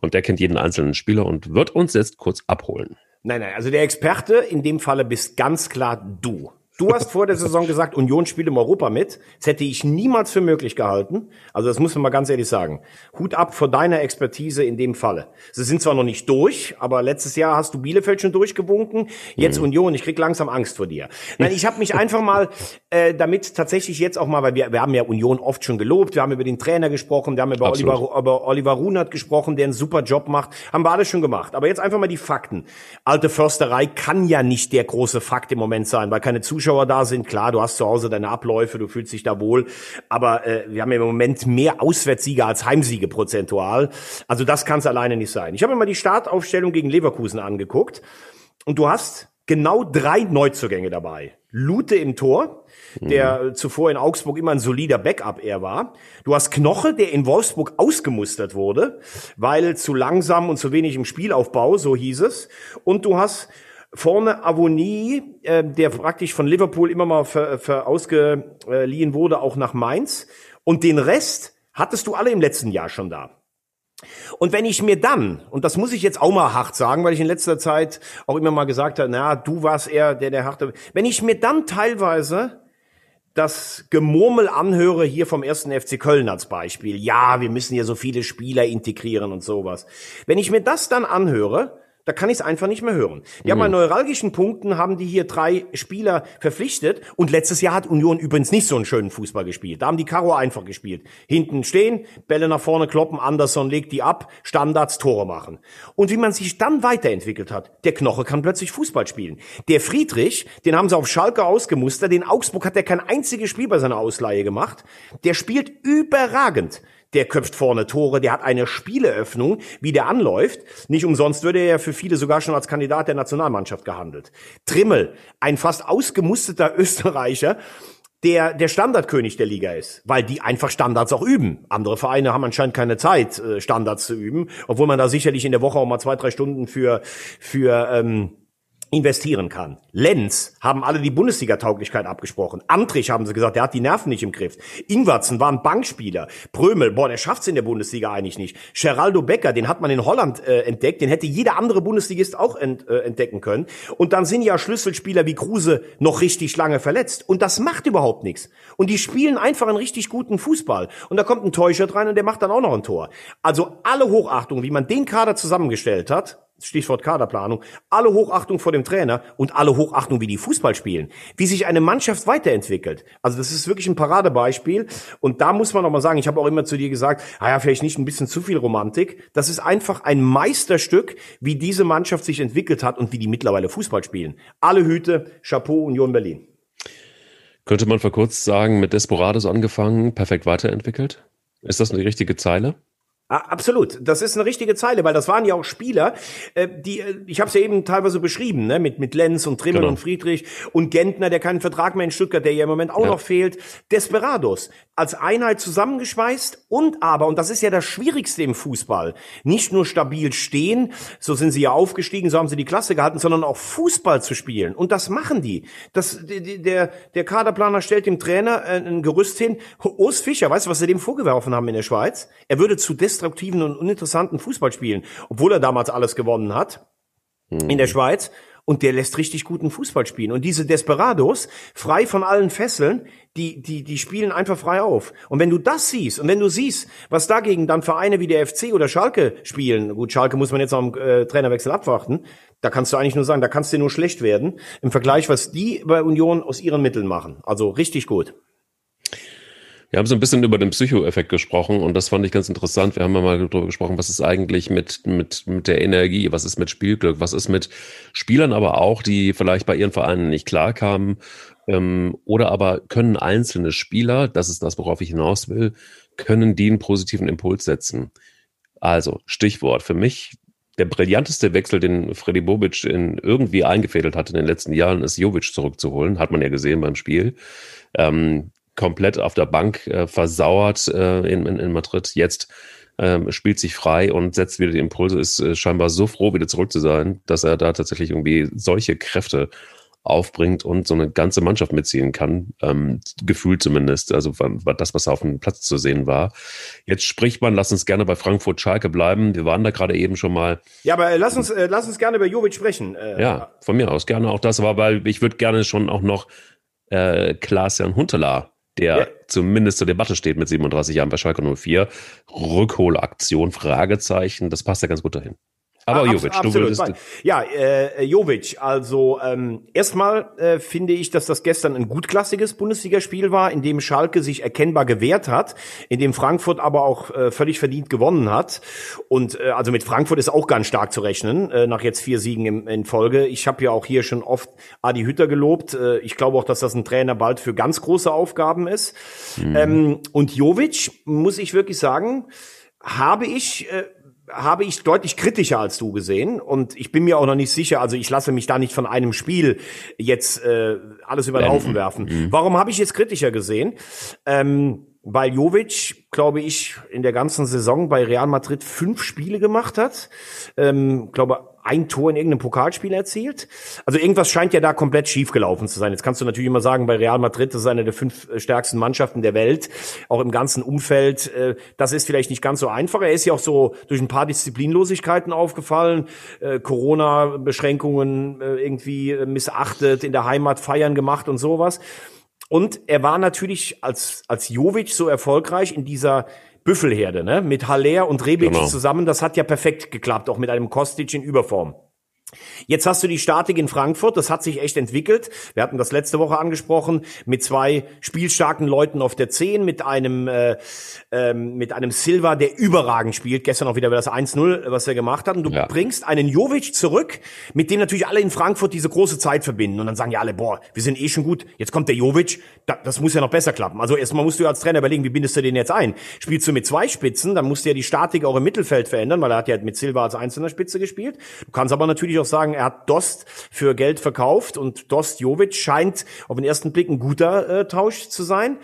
und der kennt jeden einzelnen Spieler und wird uns jetzt kurz abholen. Nein, nein, also der Experte in dem Falle bist ganz klar du. Du hast vor der Saison gesagt, Union spielt im Europa mit. Das hätte ich niemals für möglich gehalten. Also das muss man mal ganz ehrlich sagen. Hut ab vor deiner Expertise in dem Falle. Sie sind zwar noch nicht durch, aber letztes Jahr hast du Bielefeld schon durchgewunken. Jetzt mhm. Union. Ich krieg langsam Angst vor dir. Nein, ich habe mich einfach mal äh, damit tatsächlich jetzt auch mal, weil wir, wir haben ja Union oft schon gelobt. Wir haben über den Trainer gesprochen. Wir haben über Oliver, über Oliver Runert gesprochen, der einen super Job macht. Haben wir alles schon gemacht. Aber jetzt einfach mal die Fakten. Alte Försterei kann ja nicht der große Fakt im Moment sein, weil keine Zuschauer Zuschauer da sind. Klar, du hast zu Hause deine Abläufe, du fühlst dich da wohl. Aber äh, wir haben im Moment mehr Auswärtssiege als Heimsiege prozentual. Also das kann es alleine nicht sein. Ich habe mir mal die Startaufstellung gegen Leverkusen angeguckt. Und du hast genau drei Neuzugänge dabei. Lute im Tor, der mhm. zuvor in Augsburg immer ein solider Backup er war. Du hast Knoche, der in Wolfsburg ausgemustert wurde, weil zu langsam und zu wenig im Spielaufbau, so hieß es. Und du hast Vorne Avonie, äh, der praktisch von Liverpool immer mal ver, ver ausgeliehen wurde, auch nach Mainz. Und den Rest hattest du alle im letzten Jahr schon da. Und wenn ich mir dann, und das muss ich jetzt auch mal hart sagen, weil ich in letzter Zeit auch immer mal gesagt habe, na, du warst eher der, der harte, wenn ich mir dann teilweise das Gemurmel anhöre hier vom ersten FC Köln als Beispiel. Ja, wir müssen hier so viele Spieler integrieren und sowas. Wenn ich mir das dann anhöre, da kann ich es einfach nicht mehr hören. Die mhm. haben an neuralgischen Punkten, haben die hier drei Spieler verpflichtet. Und letztes Jahr hat Union übrigens nicht so einen schönen Fußball gespielt. Da haben die Karo einfach gespielt. Hinten stehen, Bälle nach vorne kloppen, Anderson legt die ab, Standards, Tore machen. Und wie man sich dann weiterentwickelt hat, der Knoche kann plötzlich Fußball spielen. Der Friedrich, den haben sie auf Schalke ausgemustert, den Augsburg hat er kein einziges Spiel bei seiner Ausleihe gemacht. Der spielt überragend der köpft vorne Tore, der hat eine Spieleöffnung, wie der anläuft. Nicht umsonst würde er ja für viele sogar schon als Kandidat der Nationalmannschaft gehandelt. Trimmel, ein fast ausgemusterter Österreicher, der der Standardkönig der Liga ist, weil die einfach Standards auch üben. Andere Vereine haben anscheinend keine Zeit, äh, Standards zu üben, obwohl man da sicherlich in der Woche auch mal zwei, drei Stunden für, für ähm, investieren kann. Lenz haben alle die Bundesliga-Tauglichkeit abgesprochen. Antrich haben sie gesagt, der hat die Nerven nicht im Griff. Ingwertsen war ein Bankspieler. Prömel, boah, der schafft's in der Bundesliga eigentlich nicht. Geraldo Becker, den hat man in Holland äh, entdeckt, den hätte jeder andere Bundesligist auch ent, äh, entdecken können. Und dann sind ja Schlüsselspieler wie Kruse noch richtig lange verletzt. Und das macht überhaupt nichts. Und die spielen einfach einen richtig guten Fußball. Und da kommt ein Täuscher rein und der macht dann auch noch ein Tor. Also alle Hochachtung, wie man den Kader zusammengestellt hat, Stichwort Kaderplanung, alle Hochachtung vor dem Trainer und alle Hochachtung, wie die Fußball spielen, wie sich eine Mannschaft weiterentwickelt. Also das ist wirklich ein Paradebeispiel. Und da muss man noch mal sagen, ich habe auch immer zu dir gesagt, ah ja, vielleicht nicht ein bisschen zu viel Romantik. Das ist einfach ein Meisterstück, wie diese Mannschaft sich entwickelt hat und wie die mittlerweile Fußball spielen. Alle Hüte, Chapeau, Union Berlin. Könnte man vor kurz sagen, mit Desperados angefangen, perfekt weiterentwickelt? Ist das eine richtige Zeile? Absolut, das ist eine richtige Zeile, weil das waren ja auch Spieler, äh, die äh, ich habe es ja eben teilweise beschrieben, ne, mit mit Lenz und Trimmel genau. und Friedrich und Gentner, der keinen Vertrag mehr in Stuttgart, der ja im Moment auch ja. noch fehlt, Desperados als Einheit zusammengeschweißt und aber und das ist ja das Schwierigste im Fußball, nicht nur stabil stehen, so sind sie ja aufgestiegen, so haben sie die Klasse gehalten, sondern auch Fußball zu spielen und das machen die. Das der der Kaderplaner stellt dem Trainer äh, ein Gerüst hin. Urs Fischer, weißt du, was sie dem vorgeworfen haben in der Schweiz? Er würde zu Des destruktiven und uninteressanten Fußball spielen, obwohl er damals alles gewonnen hat mhm. in der Schweiz. Und der lässt richtig guten Fußball spielen. Und diese Desperados, frei von allen Fesseln, die, die, die spielen einfach frei auf. Und wenn du das siehst und wenn du siehst, was dagegen dann Vereine wie der FC oder Schalke spielen, gut, Schalke muss man jetzt am äh, Trainerwechsel abwarten, da kannst du eigentlich nur sagen, da kannst du nur schlecht werden im Vergleich, was die bei Union aus ihren Mitteln machen. Also richtig gut. Wir haben so ein bisschen über den Psychoeffekt gesprochen und das fand ich ganz interessant. Wir haben mal darüber gesprochen, was ist eigentlich mit, mit, mit der Energie, was ist mit Spielglück, was ist mit Spielern aber auch, die vielleicht bei ihren Vereinen nicht klarkamen ähm, oder aber können einzelne Spieler, das ist das, worauf ich hinaus will, können die einen positiven Impuls setzen. Also, Stichwort für mich, der brillanteste Wechsel, den Freddy Bobic in irgendwie eingefädelt hat in den letzten Jahren, ist Jovic zurückzuholen. Hat man ja gesehen beim Spiel. Ähm, komplett auf der Bank äh, versauert äh, in, in, in Madrid. Jetzt ähm, spielt sich frei und setzt wieder die Impulse, ist äh, scheinbar so froh, wieder zurück zu sein, dass er da tatsächlich irgendwie solche Kräfte aufbringt und so eine ganze Mannschaft mitziehen kann, ähm, gefühlt zumindest, also war das, was auf dem Platz zu sehen war. Jetzt spricht man, lass uns gerne bei Frankfurt Schalke bleiben. Wir waren da gerade eben schon mal. Ja, aber äh, lass uns, äh, lass uns gerne über Jovic sprechen. Äh, ja, von mir aus gerne auch das, aber weil ich würde gerne schon auch noch äh, Klaas-Jan Huntelaar der ja. zumindest zur Debatte steht mit 37 Jahren bei Schalke 04. Rückholaktion, Fragezeichen, das passt ja ganz gut dahin. Aber ah, Jovic, du würdest. Ja, äh, Jovic, also ähm, erstmal äh, finde ich, dass das gestern ein gutklassiges Bundesligaspiel war, in dem Schalke sich erkennbar gewehrt hat, in dem Frankfurt aber auch äh, völlig verdient gewonnen hat. Und äh, also mit Frankfurt ist auch ganz stark zu rechnen, äh, nach jetzt vier Siegen in, in Folge. Ich habe ja auch hier schon oft Adi Hütter gelobt. Äh, ich glaube auch, dass das ein Trainer bald für ganz große Aufgaben ist. Mhm. Ähm, und Jovic, muss ich wirklich sagen, habe ich äh, habe ich deutlich kritischer als du gesehen und ich bin mir auch noch nicht sicher, also ich lasse mich da nicht von einem Spiel jetzt äh, alles über den Haufen werfen. Mhm. Warum habe ich jetzt kritischer gesehen? Ähm, weil Jovic, glaube ich, in der ganzen Saison bei Real Madrid fünf Spiele gemacht hat. Ähm, glaube ein Tor in irgendeinem Pokalspiel erzielt. Also irgendwas scheint ja da komplett schief gelaufen zu sein. Jetzt kannst du natürlich immer sagen, bei Real Madrid, das ist eine der fünf äh, stärksten Mannschaften der Welt, auch im ganzen Umfeld. Äh, das ist vielleicht nicht ganz so einfach. Er ist ja auch so durch ein paar Disziplinlosigkeiten aufgefallen, äh, Corona-Beschränkungen irgendwie missachtet, in der Heimat feiern gemacht und sowas. Und er war natürlich als, als Jovic so erfolgreich in dieser Büffelherde, ne? Mit Haller und Rebic Genau. zusammen. Das hat ja perfekt geklappt, auch mit einem Kostic in Überform. Jetzt hast du die Statik in Frankfurt, das hat sich echt entwickelt. Wir hatten das letzte Woche angesprochen, mit zwei spielstarken Leuten auf der 10, mit einem äh, ähm, mit einem Silva, der überragend spielt. Gestern auch wieder das 1-0, was er gemacht hat. Und du Ja. bringst einen Jovic zurück, mit dem natürlich alle in Frankfurt diese große Zeit verbinden. Und dann sagen ja alle, boah, wir sind eh schon gut, jetzt kommt der Jovic, da, das muss ja noch besser klappen. Also erstmal musst du als Trainer überlegen, wie bindest du den jetzt ein? Spielst du mit zwei Spitzen, dann musst du ja die Statik auch im Mittelfeld verändern, weil er hat ja mit Silva als einzelner Spitze gespielt. Du kannst aber natürlich auch sagen, er hat Dost für Geld verkauft und Dost Jovic scheint auf den ersten Blick ein guter äh, Tausch zu sein.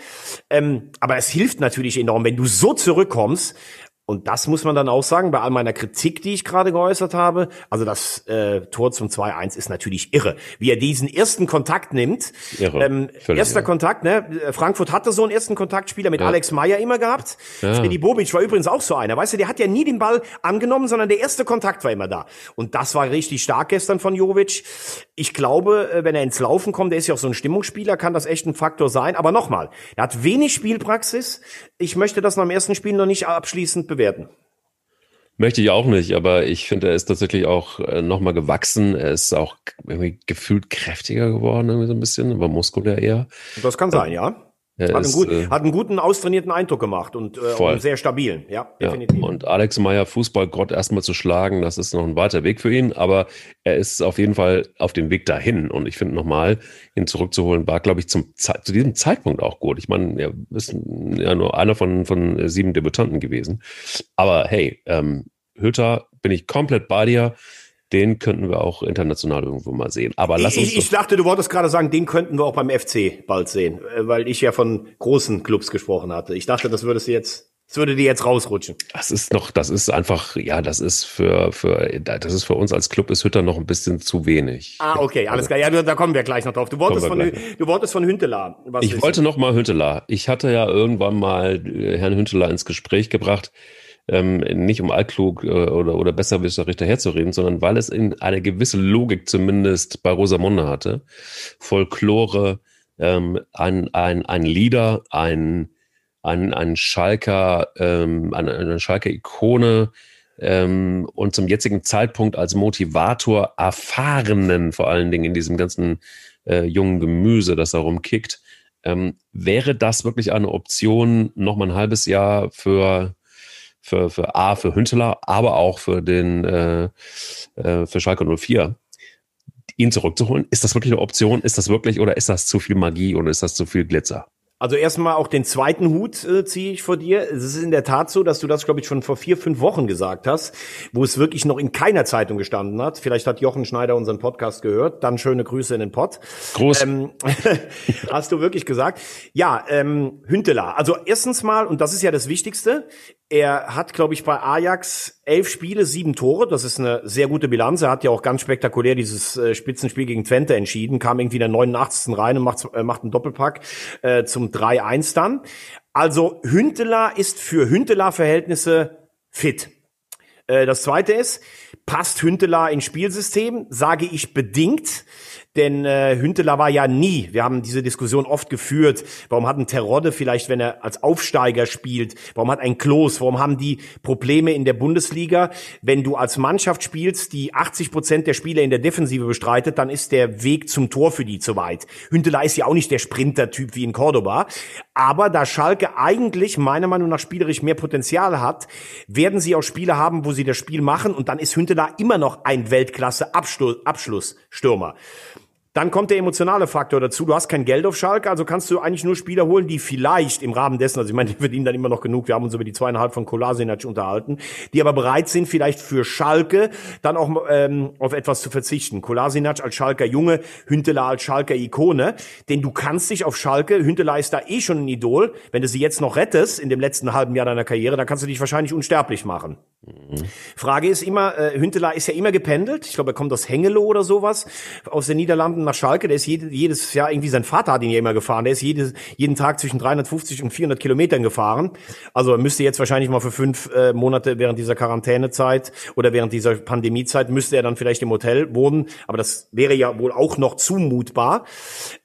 Ähm, aber es hilft natürlich enorm, wenn du so zurückkommst. Und das muss man dann auch sagen, bei all meiner Kritik, die ich gerade geäußert habe. Also das äh, Tor zum 2-1 ist natürlich irre. Wie er diesen ersten Kontakt nimmt. Irre. Ähm, Völlig erster irre. Kontakt, ne? Frankfurt hatte so einen ersten Kontaktspieler mit Alex Meyer immer gehabt. Freddy Bobic war übrigens auch so einer. Weißt du, der hat ja nie den Ball angenommen, sondern der erste Kontakt war immer da. Und das war richtig stark gestern von Jovic. Ich glaube, äh, wenn er ins Laufen kommt, der ist ja auch so ein Stimmungsspieler, kann das echt ein Faktor sein. Aber nochmal, er hat wenig Spielpraxis. Ich möchte das nach dem ersten Spiel noch nicht abschließend bewerten. Möchte ich auch nicht, aber ich finde, er ist tatsächlich auch äh, nochmal gewachsen. Er ist auch irgendwie gefühlt kräftiger geworden, irgendwie so ein bisschen, aber muskulär eher. Das kann sein, ja. Er Hat einen, ist, gut, äh, hat einen guten, austrainierten Eindruck gemacht und äh, einen sehr stabilen. Ja, Ja, definitiv. und Alex Meyer Fußballgott erstmal zu schlagen, das ist noch ein weiter Weg für ihn, aber er ist auf jeden Fall auf dem Weg dahin. Und ich finde nochmal, ihn zurückzuholen, war, glaube ich, zum, zu diesem Zeitpunkt auch gut. Ich meine, er ist ja nur einer von, von äh, sieben Debütanten gewesen. Aber hey, ähm, Hütter bin ich komplett bei dir. Den könnten wir auch international irgendwo mal sehen. Aber lass uns ich, ich dachte, du wolltest gerade sagen, den könnten wir auch beim FC bald sehen, äh, weil ich ja von großen Clubs gesprochen hatte. Ich dachte, das würdest du jetzt, das würde dir jetzt rausrutschen. Das ist noch, das ist einfach, ja, das ist für, für, das ist für uns als Club ist Hütter noch ein bisschen zu wenig. Ah, okay, alles klar. Ja, da kommen wir gleich noch drauf. Du wolltest, von, du wolltest von Hünteler. Ich wissen. wollte noch mal Hünteler. Ich hatte ja irgendwann mal äh, Herrn Hünteler ins Gespräch gebracht, ähm, nicht um altklug äh, oder, oder besserwisserisch daherzureden, sondern weil es in eine gewisse Logik zumindest bei Rosamunde hatte. Folklore, ähm, ein, ein, ein Lieder, ein, ein, ein Schalker, ähm, eine, eine Schalker Ikone, ähm, und zum jetzigen Zeitpunkt als Motivator erfahrenen, vor allen Dingen in diesem ganzen äh, jungen Gemüse, das da rumkickt. Ähm, wäre das wirklich eine Option, noch mal ein halbes Jahr für, für, für A, für Hünteler, aber auch für den äh, äh, für Schalke 04, ihn zurückzuholen? Ist das wirklich eine Option? Ist das wirklich oder ist das zu viel Magie oder ist das zu viel Glitzer? Also erstmal auch den zweiten Hut äh, ziehe ich vor dir. Es ist in der Tat so, dass du das, glaube ich, schon vor vier, fünf Wochen gesagt hast, wo es wirklich noch in keiner Zeitung gestanden hat. Vielleicht hat Jochen Schneider unseren Podcast gehört. Dann schöne Grüße in den Pott. Groß. Ähm, hast du wirklich gesagt? Ja, ähm, Hünteler. Also erstens mal, und das ist ja das Wichtigste, er hat, glaube ich, bei Ajax elf Spiele, sieben Tore. Das ist eine sehr gute Bilanz. Er hat ja auch ganz spektakulär dieses äh, Spitzenspiel gegen Twente entschieden, kam irgendwie in der 89. rein und macht, äh, macht einen Doppelpack äh, zum 3-1 dann. Also Hünteler ist für Hünteler-Verhältnisse fit. Äh, Das zweite ist, passt Hünteler ins Spielsystem? Sage ich bedingt. Denn äh, Hünteler war ja nie, wir haben diese Diskussion oft geführt, warum hat ein Terodde vielleicht, wenn er als Aufsteiger spielt, warum hat ein Klos, warum haben die Probleme in der Bundesliga? Wenn du als Mannschaft spielst, die 80 Prozent der Spieler in der Defensive bestreitet, dann ist der Weg zum Tor für die zu weit. Hünteler ist ja auch nicht der Sprinter-Typ wie in Cordoba, aber da Schalke eigentlich meiner Meinung nach spielerisch mehr Potenzial hat, werden sie auch Spiele haben, wo sie das Spiel machen und dann ist Hünteler immer noch ein Weltklasse-Abschlussstürmer. Dann kommt der emotionale Faktor dazu. Du hast kein Geld auf Schalke, also kannst du eigentlich nur Spieler holen, die vielleicht im Rahmen dessen, also ich meine, die verdienen dann immer noch genug. Wir haben uns über die zweieinhalb von Kolasinac unterhalten, die aber bereit sind, vielleicht für Schalke dann auch ähm, auf etwas zu verzichten. Kolasinac als Schalker Junge, Hünteler als Schalker Ikone, denn du kannst dich auf Schalke, Hünteler ist da eh schon ein Idol, wenn du sie jetzt noch rettest in dem letzten halben Jahr deiner Karriere, dann kannst du dich wahrscheinlich unsterblich machen. Frage ist immer, äh, Hünteler ist ja immer gependelt. Ich glaube, er kommt aus Hengelo oder sowas, aus den Niederlanden nach Schalke. Der ist jede, jedes Jahr, irgendwie sein Vater hat ihn ja immer gefahren. Der ist jedes, jeden Tag zwischen 350 und 400 Kilometern gefahren. Also er müsste jetzt wahrscheinlich mal für fünf äh, Monate während dieser Quarantänezeit oder während dieser Pandemiezeit müsste er dann vielleicht im Hotel wohnen. Aber das wäre ja wohl auch noch zumutbar.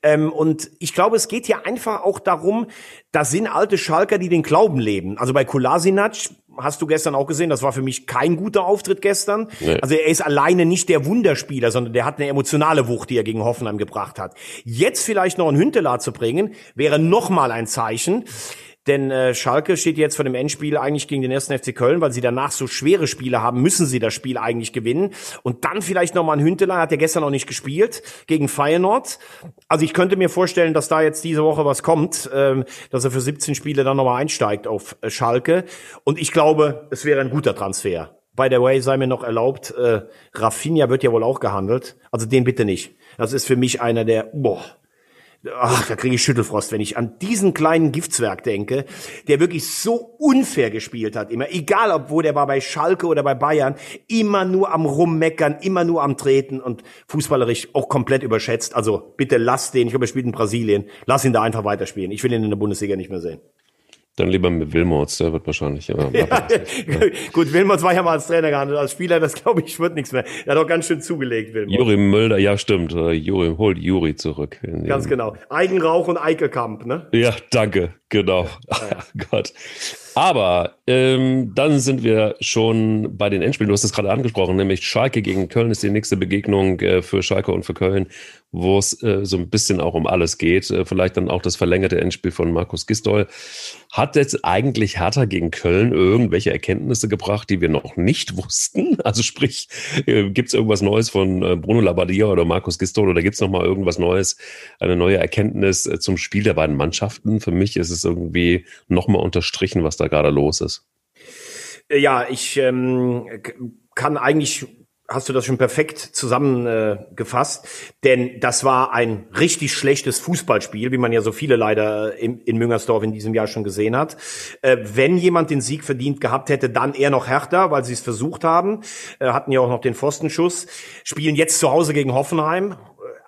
Ähm, und ich glaube, es geht hier einfach auch darum, da sind alte Schalker, die den Glauben leben. Also bei Kolasinac hast du gestern auch gesehen, das war für mich kein guter Auftritt gestern. Nee. Also er ist alleine nicht der Wunderspieler, sondern der hat eine emotionale Wucht, die er gegen Hoffenheim gebracht hat. Jetzt vielleicht noch einen Hünteler zu bringen, wäre nochmal ein Zeichen. Denn äh, Schalke steht jetzt vor dem Endspiel eigentlich gegen den ersten FC Köln, weil sie danach so schwere Spiele haben, müssen sie das Spiel eigentlich gewinnen. Und dann vielleicht nochmal ein Hünteler, hat ja gestern noch nicht gespielt, gegen Feyenoord. Also ich könnte mir vorstellen, dass da jetzt diese Woche was kommt, äh, dass er für 17 Spiele dann nochmal einsteigt auf äh, Schalke. Und ich glaube, es wäre ein guter Transfer. By the way, sei mir noch erlaubt, äh, Rafinha wird ja wohl auch gehandelt. Also den bitte nicht. Das ist für mich einer der, boah, ach, da kriege ich Schüttelfrost, wenn ich an diesen kleinen Giftswerk denke, der wirklich so unfair gespielt hat, immer, egal ob wo der war bei Schalke oder bei Bayern, immer nur am Rummeckern, immer nur am Treten und fußballerisch auch komplett überschätzt. Also bitte lass den, ich glaube, er spielt in Brasilien, lass ihn da einfach weiterspielen. Ich will ihn in der Bundesliga nicht mehr sehen. Dann lieber mit Wilmots, der wird wahrscheinlich. Ja, ja, gut, Wilmots war ja mal als Trainer gehandelt, als Spieler, das glaube ich, wird nichts mehr. Er hat auch ganz schön zugelegt, Wilmots. Juri Mölder, ja stimmt, äh, Juri, holt Juri zurück. Ganz genau. Eigenrauch und Eikekamp, ne? Ja, danke, genau. Ja, Gott. Aber ähm, dann sind wir schon bei den Endspielen. Du hast es gerade angesprochen, nämlich Schalke gegen Köln ist die nächste Begegnung äh, für Schalke und für Köln, wo es äh, so ein bisschen auch um alles geht. Äh, vielleicht dann auch das verlängerte Endspiel von Markus Gistol. Hat jetzt eigentlich Hertha gegen Köln irgendwelche Erkenntnisse gebracht, die wir noch nicht wussten? Also sprich, äh, gibt es irgendwas Neues von äh, Bruno Labbadia oder Markus Gistol oder gibt es nochmal irgendwas Neues, eine neue Erkenntnis äh, zum Spiel der beiden Mannschaften? Für mich ist es irgendwie nochmal unterstrichen, was da gerade los ist? Äh, ja, ich ähm, kann eigentlich hast du das schon perfekt zusammengefasst, äh, denn das war ein richtig schlechtes Fußballspiel, wie man ja so viele leider in, in Müngersdorf in diesem Jahr schon gesehen hat. Äh, wenn jemand den Sieg verdient gehabt hätte, dann eher noch härter, weil sie es versucht haben, äh, hatten ja auch noch den Pfostenschuss, spielen jetzt zu Hause gegen Hoffenheim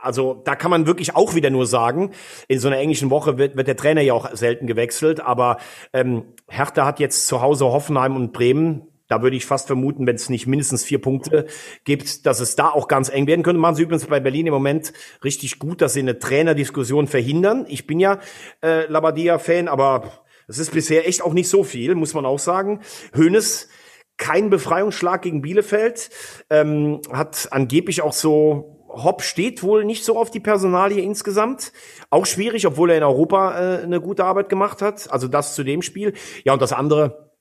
also da kann man wirklich auch wieder nur sagen, in so einer englischen Woche wird, wird der Trainer ja auch selten gewechselt, aber ähm, Hertha hat jetzt zu Hause Hoffenheim und Bremen. Da würde ich fast vermuten, wenn es nicht mindestens vier Punkte gibt, dass es da auch ganz eng werden könnte. Machen sie übrigens bei Berlin im Moment richtig gut, dass sie eine Trainerdiskussion verhindern. Ich bin ja äh, Labadia-Fan, aber es ist bisher echt auch nicht so viel, muss man auch sagen. Hoeneß kein Befreiungsschlag gegen Bielefeld, ähm, hat angeblich auch so Hopp steht wohl nicht so auf die Personalie insgesamt. Auch schwierig, obwohl er in Europa äh, eine gute Arbeit gemacht hat. Also das zu dem Spiel. Ja, und das andere,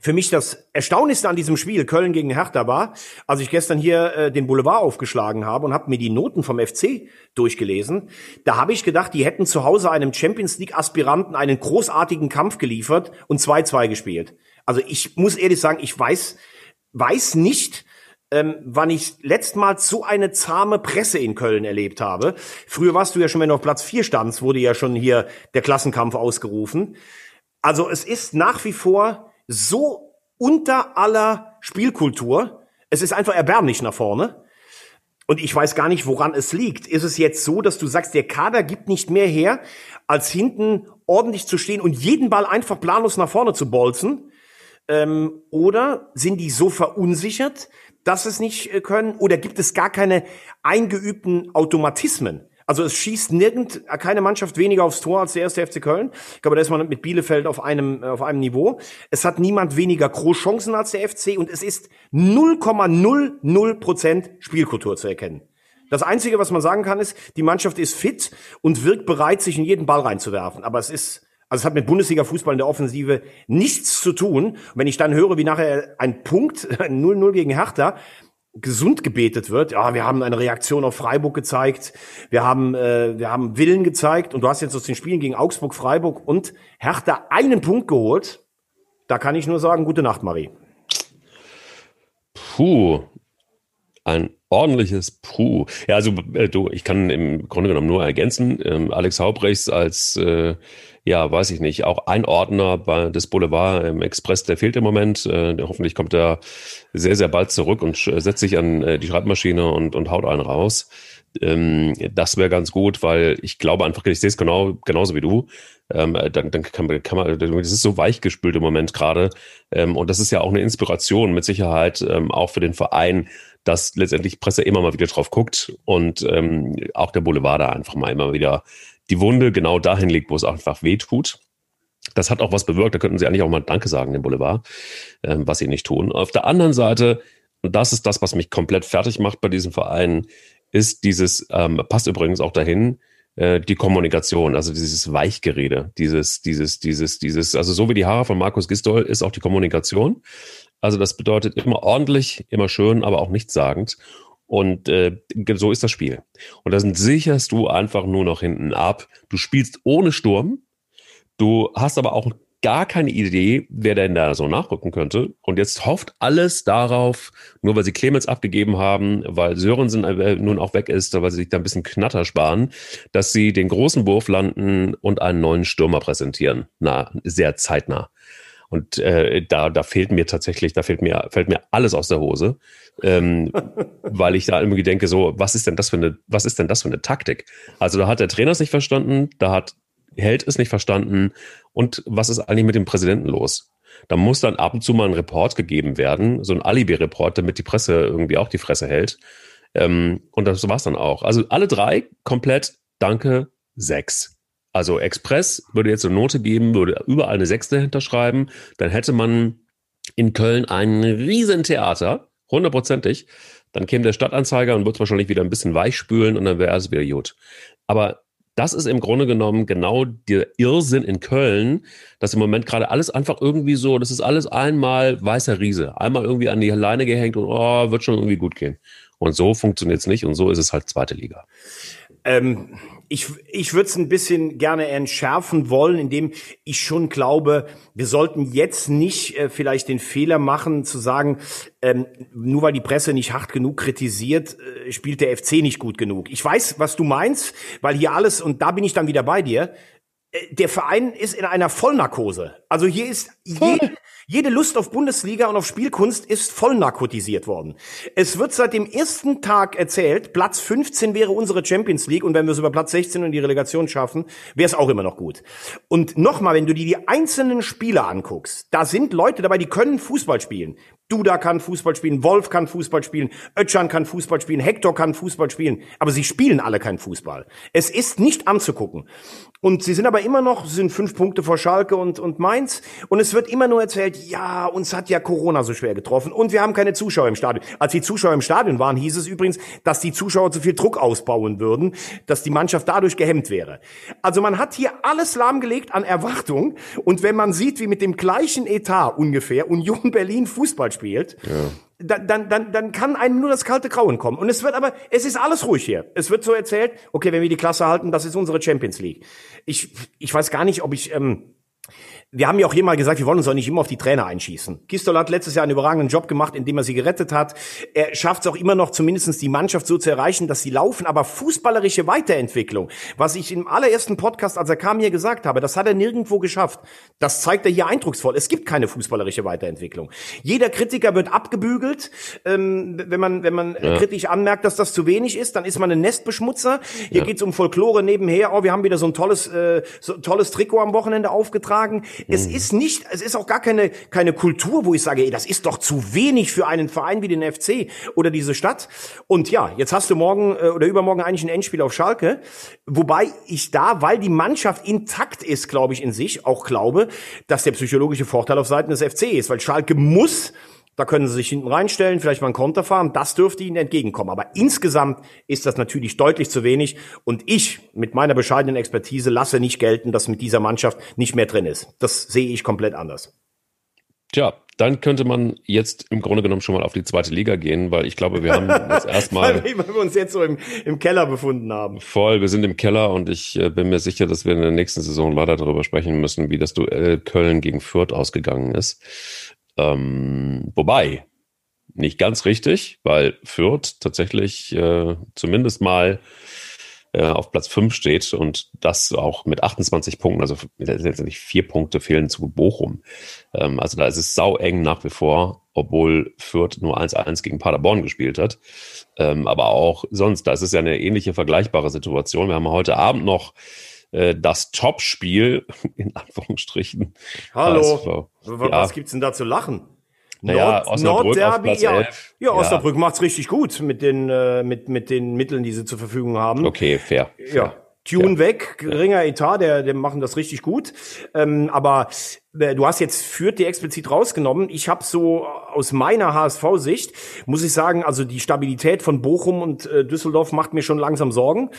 für mich das Erstaunlichste an diesem Spiel, Köln gegen Hertha war, als ich gestern hier äh, den Boulevard aufgeschlagen habe und habe mir die Noten vom FC durchgelesen, da habe ich gedacht, die hätten zu Hause einem Champions League-Aspiranten einen großartigen Kampf geliefert und 2-2 gespielt. Also ich muss ehrlich sagen, ich weiß, weiß nicht, ähm, wann ich letztmals so eine zahme Presse in Köln erlebt habe. Früher warst du ja schon, wenn du auf Platz 4 standst, wurde ja schon hier der Klassenkampf ausgerufen. Also es ist nach wie vor so unter aller Spielkultur. Es ist einfach erbärmlich nach vorne. Und ich weiß gar nicht, woran es liegt. Ist es jetzt so, dass du sagst, der Kader gibt nicht mehr her, als hinten ordentlich zu stehen und jeden Ball einfach planlos nach vorne zu bolzen? Ähm, oder sind die so verunsichert, dass es nicht äh, können? Oder gibt es gar keine eingeübten Automatismen? Also es schießt nirgend keine Mannschaft weniger aufs Tor als der erste FC Köln. Ich glaube, da ist man mit Bielefeld auf einem auf einem Niveau. Es hat niemand weniger Großchancen als der FC und es ist 0,00 Prozent Spielkultur zu erkennen. Das Einzige, was man sagen kann, ist, die Mannschaft ist fit und wirkt bereit, sich in jeden Ball reinzuwerfen. Aber es ist also es hat mit Bundesliga-Fußball in der Offensive nichts zu tun. Und wenn ich dann höre, wie nachher ein Punkt 0-0 gegen Hertha gesund gebetet wird, ja, wir haben eine Reaktion auf Freiburg gezeigt, wir haben, äh, wir haben Willen gezeigt und du hast jetzt aus den Spielen gegen Augsburg, Freiburg und Hertha einen Punkt geholt, da kann ich nur sagen, gute Nacht, Marie. Puh, ein ordentliches Puh. Ja, also äh, du, ich kann im Grunde genommen nur ergänzen. Ähm, Alex Haubrechts als, äh, ja, weiß ich nicht, auch Einordner bei, des Boulevard im Express, der fehlt im Moment. Äh, hoffentlich kommt er sehr, sehr bald zurück und setzt sich an äh, die Schreibmaschine und, und haut einen raus. Ähm, das wäre ganz gut, weil ich glaube einfach, ich sehe es genau, genauso wie du. Ähm, dann, dann kann man, kann man, das ist so weichgespült im Moment gerade. Ähm, und das ist ja auch eine Inspiration mit Sicherheit ähm, auch für den Verein, dass letztendlich Presse immer mal wieder drauf guckt und ähm, auch der Boulevard da einfach mal immer wieder die Wunde genau dahin legt, wo es einfach weh tut. Das hat auch was bewirkt. Da könnten Sie eigentlich auch mal Danke sagen, dem Boulevard, ähm, was Sie nicht tun. Auf der anderen Seite, und das ist das, was mich komplett fertig macht bei diesem Verein, ist dieses, ähm, passt übrigens auch dahin, äh, die Kommunikation, also dieses Weichgerede, dieses, dieses, dieses, dieses, also so wie die Haare von Markus Gistol ist auch die Kommunikation. Also das bedeutet immer ordentlich, immer schön, aber auch nichtssagend. Und äh, so ist das Spiel. Und da sicherst du einfach nur noch hinten ab. Du spielst ohne Sturm. Du hast aber auch gar keine Idee, wer denn da so nachrücken könnte. Und jetzt hofft alles darauf, nur weil sie Clemens abgegeben haben, weil Sörensen äh, nun auch weg ist, weil sie sich da ein bisschen Knatter sparen, dass sie den großen Wurf landen und einen neuen Stürmer präsentieren. Na, sehr zeitnah. Und äh, da, da fehlt mir tatsächlich, da fehlt mir, fällt mir alles aus der Hose, ähm, weil ich da irgendwie denke, so, was ist denn das für eine, was ist denn das für eine Taktik? Also da hat der Trainer es nicht verstanden, da hat Held es nicht verstanden und was ist eigentlich mit dem Präsidenten los? Da muss dann ab und zu mal ein Report gegeben werden, so ein Alibi-Report, damit die Presse irgendwie auch die Fresse hält. Ähm, und das war's dann auch. Also alle drei komplett, danke, sechs. Also Express würde jetzt eine Note geben, würde überall eine Sechste hinterschreiben, dann hätte man in Köln ein Riesentheater, hundertprozentig. Dann käme der Stadtanzeiger und würde wahrscheinlich wieder ein bisschen weichspülen und dann wäre es wieder gut. Aber das ist im Grunde genommen genau der Irrsinn in Köln, dass im Moment gerade alles einfach irgendwie so, das ist alles einmal weißer Riese, einmal irgendwie an die Leine gehängt und oh, wird schon irgendwie gut gehen. Und so funktioniert es nicht und so ist es halt zweite Liga. Ähm, ich, ich würde es ein bisschen gerne entschärfen wollen, indem ich schon glaube, wir sollten jetzt nicht äh, vielleicht den Fehler machen, zu sagen, ähm, nur weil die Presse nicht hart genug kritisiert, äh, spielt der FC nicht gut genug. Ich weiß, was du meinst, weil hier alles, und da bin ich dann wieder bei dir, der Verein ist in einer Vollnarkose. Also hier ist jede, jede Lust auf Bundesliga und auf Spielkunst ist voll narkotisiert worden. Es wird seit dem ersten Tag erzählt, Platz 15 wäre unsere Champions League und wenn wir es über Platz 16 und die Relegation schaffen, wäre es auch immer noch gut. Und nochmal, wenn du dir die einzelnen Spieler anguckst, da sind Leute dabei, die können Fußball spielen. Duda kann Fußball spielen, Wolf kann Fußball spielen, Ötchan kann Fußball spielen, Hector kann Fußball spielen, aber sie spielen alle kein Fußball. Es ist nicht anzugucken. Und sie sind aber immer noch, sind fünf Punkte vor Schalke und, und Mainz. Und es wird immer nur erzählt, ja, uns hat ja Corona so schwer getroffen und wir haben keine Zuschauer im Stadion. Als die Zuschauer im Stadion waren, hieß es übrigens, dass die Zuschauer zu viel Druck ausbauen würden, dass die Mannschaft dadurch gehemmt wäre. Also man hat hier alles lahmgelegt an Erwartung. Und wenn man sieht, wie mit dem gleichen Etat ungefähr Union Berlin Fußball spielt, ja dann, dann, dann, dann kann einem nur das kalte Grauen kommen. Und es wird aber, es ist alles ruhig hier. Es wird so erzählt, okay, wenn wir die Klasse halten, das ist unsere Champions League. Ich, ich weiß gar nicht, ob ich, ähm, wir haben ja auch hier mal gesagt, wir wollen uns auch nicht immer auf die Trainer einschießen. Kistol hat letztes Jahr einen überragenden Job gemacht, indem er sie gerettet hat. Er schafft es auch immer noch, zumindestens die Mannschaft so zu erreichen, dass sie laufen. Aber fußballerische Weiterentwicklung, was ich im allerersten Podcast, als er kam, hier gesagt habe, das hat er nirgendwo geschafft. Das zeigt er hier eindrucksvoll. Es gibt keine fußballerische Weiterentwicklung. Jeder Kritiker wird abgebügelt. Ähm, wenn man, wenn man ja. kritisch anmerkt, dass das zu wenig ist, dann ist man ein Nestbeschmutzer. Hier ja. geht's um Folklore nebenher. Oh, wir haben wieder so ein tolles, äh, so tolles Trikot am Wochenende aufgetragen. Es mhm. ist nicht, es ist auch gar keine, keine Kultur, wo ich sage, ey, das ist doch zu wenig für einen Verein wie den FC oder diese Stadt. Und ja, jetzt hast du morgen äh, oder übermorgen eigentlich ein Endspiel auf Schalke. Wobei ich da, weil die Mannschaft intakt ist, glaube ich, in sich, auch glaube, dass der psychologische Vorteil auf Seiten des FC ist, weil Schalke muss da können sie sich hinten reinstellen, vielleicht mal einen Konter fahren. Das dürfte ihnen entgegenkommen. Aber insgesamt ist das natürlich deutlich zu wenig. Und ich mit meiner bescheidenen Expertise lasse nicht gelten, dass mit dieser Mannschaft nicht mehr drin ist. Das sehe ich komplett anders. Tja, dann könnte man jetzt im Grunde genommen schon mal auf die zweite Liga gehen, weil ich glaube, wir haben jetzt erstmal. weil wir uns jetzt so im, im Keller befunden haben. Voll, wir sind im Keller und ich äh, bin mir sicher, dass wir in der nächsten Saison weiter darüber sprechen müssen, wie das Duell Köln gegen Fürth ausgegangen ist. Ähm, wobei, nicht ganz richtig, weil Fürth tatsächlich äh, zumindest mal äh, auf Platz 5 steht und das auch mit 28 Punkten, also letztendlich vier Punkte fehlen zu Bochum. Ähm, also da ist es sau eng nach wie vor, obwohl Fürth nur 1-1 gegen Paderborn gespielt hat. Ähm, aber auch sonst, da ist es ja eine ähnliche vergleichbare Situation. Wir haben heute Abend noch äh, das Topspiel, in Anführungsstrichen. Hallo, was ja. gibt's denn da zu lachen? Naja, Nord, Nordderby, ja, ja, Osnabrück ja. macht's richtig gut mit den äh, mit mit den Mitteln, die sie zur Verfügung haben. Okay, fair. Ja. Tune ja. weg, geringer Etat, der, der machen das richtig gut. Ähm, aber äh, du hast jetzt führt die explizit rausgenommen. Ich habe so aus meiner HSV-Sicht muss ich sagen, also die Stabilität von Bochum und äh, Düsseldorf macht mir schon langsam Sorgen.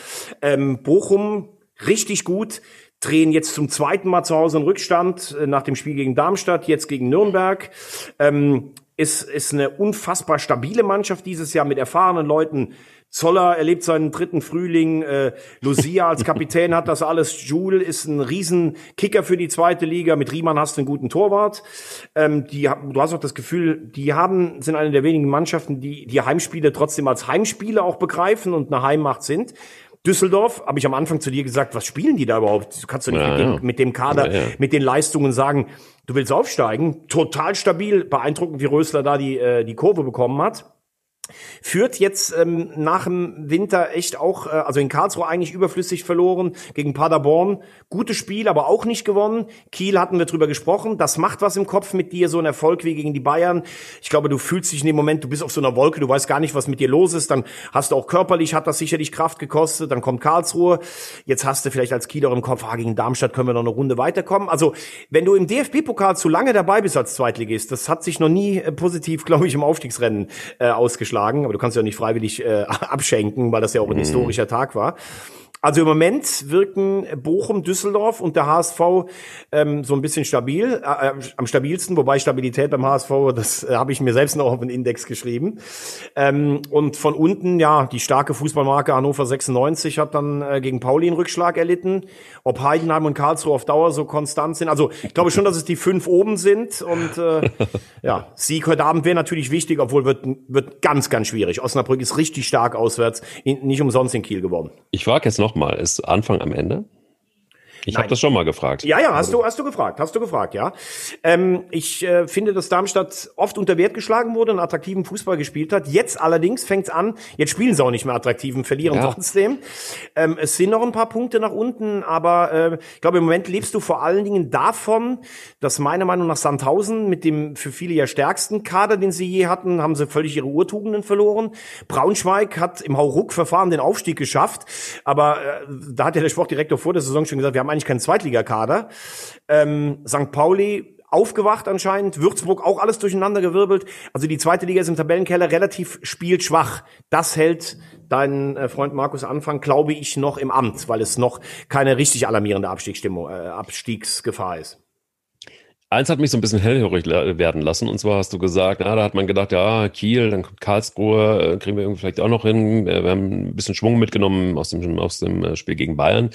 Ähm, Bochum richtig gut drehen jetzt zum zweiten Mal zu Hause einen Rückstand äh, nach dem Spiel gegen Darmstadt, jetzt gegen Nürnberg. Ähm, ist, ist eine unfassbar stabile Mannschaft dieses Jahr mit erfahrenen Leuten. Zoller erlebt seinen dritten Frühling. Äh, Lucia als Kapitän hat das alles. Jule ist ein Riesenkicker für die zweite Liga. Mit Riemann hast du einen guten Torwart. Ähm, die, du hast auch das Gefühl, die haben, sind eine der wenigen Mannschaften, die die Heimspiele trotzdem als Heimspiele auch begreifen und eine Heimmacht sind. Düsseldorf, habe ich am Anfang zu dir gesagt, was spielen die da überhaupt? Du kannst du nicht ja, mit, dem, ja. mit, dem, Kader, ja, mit den Leistungen sagen, du willst aufsteigen. Total stabil, beeindruckend, wie Rösler da die, äh, die Kurve bekommen hat. Führt jetzt ähm, nach dem Winter echt auch, äh, also in Karlsruhe eigentlich überflüssig verloren gegen Paderborn. Gutes Spiel, aber auch nicht gewonnen. Kiel hatten wir drüber gesprochen. Das macht was im Kopf mit dir, so ein Erfolg wie gegen die Bayern. Ich glaube, du fühlst dich in dem Moment, du bist auf so einer Wolke, du weißt gar nicht, was mit dir los ist. Dann hast du auch körperlich, hat das sicherlich Kraft gekostet. Dann kommt Karlsruhe. Jetzt hast du vielleicht als Kieler im Kopf, ah, gegen Darmstadt können wir noch eine Runde weiterkommen. Also, wenn du im DFB-Pokal zu lange dabei bist als Zweitligist, das hat sich noch nie äh, positiv, glaube ich, im Aufstiegsrennen äh, ausgeschlagen geschlagen, aber du kannst ja nicht freiwillig äh, abschenken, weil das ja auch ein mhm. historischer Tag war. Also im Moment wirken Bochum, Düsseldorf und der HSV ähm, so ein bisschen stabil, äh, äh, am stabilsten, wobei Stabilität beim HSV, das äh, habe ich mir selbst noch auf den Index geschrieben. Ähm, und von unten, ja, die starke Fußballmarke Hannover 96 hat dann äh, gegen Pauli einen Rückschlag erlitten. Ob Heidenheim und Karlsruhe auf Dauer so konstant sind. Also ich glaube schon, dass es die fünf oben sind. Und äh, ja, Sieg heute Abend wäre natürlich wichtig, obwohl wird, wird ganz, ganz schwierig. Osnabrück ist richtig stark auswärts, in, nicht umsonst in Kiel geworden. Ich frage jetzt noch nochmal, ist Anfang am Ende? Ich habe das schon mal gefragt. Ja, ja, hast du, hast du gefragt, hast du gefragt, ja. Ähm, ich äh, finde, dass Darmstadt oft unter Wert geschlagen wurde und attraktiven Fußball gespielt hat. Jetzt allerdings fängt's an, jetzt spielen sie auch nicht mehr attraktiven, verlieren ja. trotzdem. Ähm, es sind noch ein paar Punkte nach unten, aber äh, ich glaube, im Moment lebst du vor allen Dingen davon, dass meiner Meinung nach Sandhausen mit dem für viele ja stärksten Kader, den sie je hatten, haben sie völlig ihre Urtugenden verloren. Braunschweig hat im Hauruck-Verfahren den Aufstieg geschafft, aber äh, da hat ja der Sportdirektor vor der Saison schon gesagt, wir haben eigentlich keinen Zweitligakader. Ähm, St. Pauli aufgewacht anscheinend, Würzburg auch alles durcheinander gewirbelt. Also die zweite Liga ist im Tabellenkeller relativ spielschwach. Das hält dein äh, Freund Markus Anfang, glaube ich, noch im Amt, weil es noch keine richtig alarmierende Abstiegsstimmung, äh, Abstiegsgefahr ist. Eins hat mich so ein bisschen hellhörig werden lassen. Und zwar hast du gesagt, na, da hat man gedacht, ja, Kiel, dann kommt Karlsruhe, äh, kriegen wir irgendwie vielleicht auch noch hin. Wir haben ein bisschen Schwung mitgenommen aus dem, aus dem äh, Spiel gegen Bayern.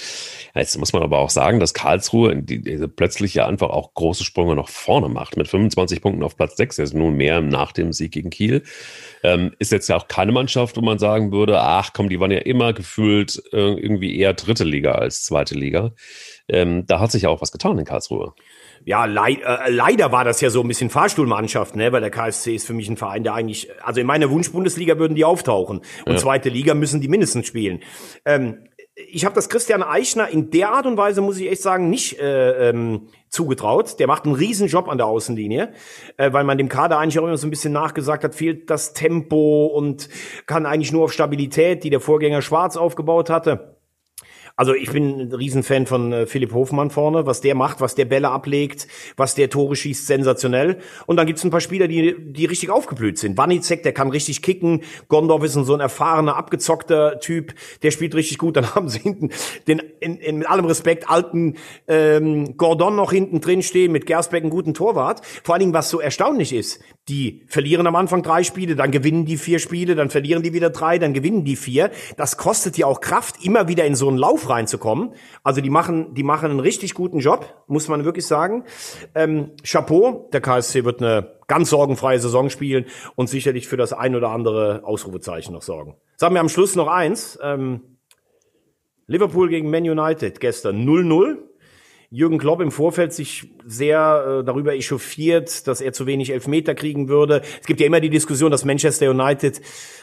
Jetzt muss man aber auch sagen, dass Karlsruhe die, plötzlich ja einfach auch große Sprünge nach vorne macht. Mit 25 Punkten auf Platz 6, also nun mehr nach dem Sieg gegen Kiel. Ähm, ist jetzt ja auch keine Mannschaft, wo man sagen würde, ach komm, die waren ja immer gefühlt äh, irgendwie eher dritte Liga als zweite Liga. Ähm, da hat sich ja auch was getan in Karlsruhe ja, leid, äh, leider war das ja so ein bisschen Fahrstuhlmannschaft, ne, weil der KSC ist für mich ein Verein, der eigentlich, also in meiner Wunsch-Bundesliga würden die auftauchen und ja. zweite Liga müssen die mindestens spielen. Ähm, ich habe das Christian Eichner in der Art und Weise, muss ich echt sagen, nicht äh, ähm, zugetraut. Der macht einen riesen Job an der Außenlinie, äh, weil man dem Kader eigentlich auch immer so ein bisschen nachgesagt hat, fehlt das Tempo und kann eigentlich nur auf Stabilität, die der Vorgänger Schwarz aufgebaut hatte. Also ich bin ein Riesenfan von äh, Philipp Hofmann vorne, was der macht, was der Bälle ablegt, was der Tore schießt, sensationell. Und dann gibt's ein paar Spieler, die, die richtig aufgeblüht sind. Wanizek, der kann richtig kicken. Gondorf ist so ein erfahrener, abgezockter Typ, der spielt richtig gut. Dann haben sie hinten den, in, in, mit allem Respekt, alten ähm, Gordon noch hinten drin stehen, mit Gersbeck einen guten Torwart. Vor allen Dingen, was so erstaunlich ist, die verlieren am Anfang drei Spiele, dann gewinnen die vier Spiele, dann verlieren die wieder drei, dann gewinnen die vier. Das kostet ja auch Kraft, immer wieder in so einen Lauf Reinzukommen. Also die machen, die machen einen richtig guten Job, muss man wirklich sagen. Ähm, Chapeau, der KSC wird eine ganz sorgenfreie Saison spielen und sicherlich für das ein oder andere Ausrufezeichen noch sorgen. Sagen wir am Schluss noch eins. Ähm, Liverpool gegen Man United gestern 0-0. Jürgen Klopp im Vorfeld sich sehr äh, darüber echauffiert, dass er zu wenig Elfmeter kriegen würde. Es gibt ja immer die Diskussion, dass Manchester United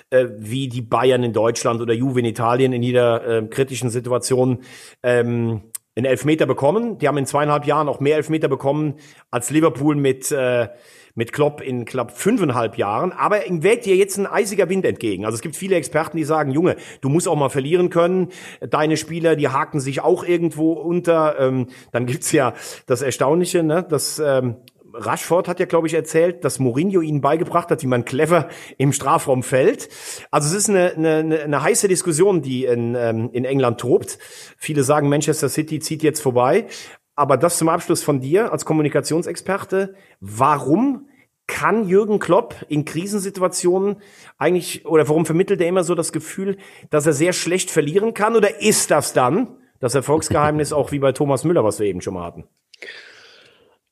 äh, wie die Bayern in Deutschland oder Juve in Italien in jeder äh, kritischen Situation ähm, einen Elfmeter bekommen. Die haben in zweieinhalb Jahren auch mehr Elfmeter bekommen als Liverpool mit äh, mit Klopp in knapp fünfeinhalb Jahren. Aber ihm weht dir jetzt ein eisiger Wind entgegen. Also es gibt viele Experten, die sagen, Junge, du musst auch mal verlieren können. Deine Spieler, die haken sich auch irgendwo unter. Ähm, dann gibt's ja das Erstaunliche, ne, dass ähm, Rashford hat ja, glaube ich, erzählt, dass Mourinho ihnen beigebracht hat, wie man clever im Strafraum fällt. Also es ist eine, eine, eine heiße Diskussion, die in, ähm, in England tobt. Viele sagen, Manchester City zieht jetzt vorbei. Aber das zum Abschluss von dir als Kommunikationsexperte. Warum kann Jürgen Klopp in Krisensituationen eigentlich, oder warum vermittelt er immer so das Gefühl, dass er sehr schlecht verlieren kann? Oder ist das dann das Erfolgsgeheimnis auch wie bei Thomas Müller, was wir eben schon mal hatten?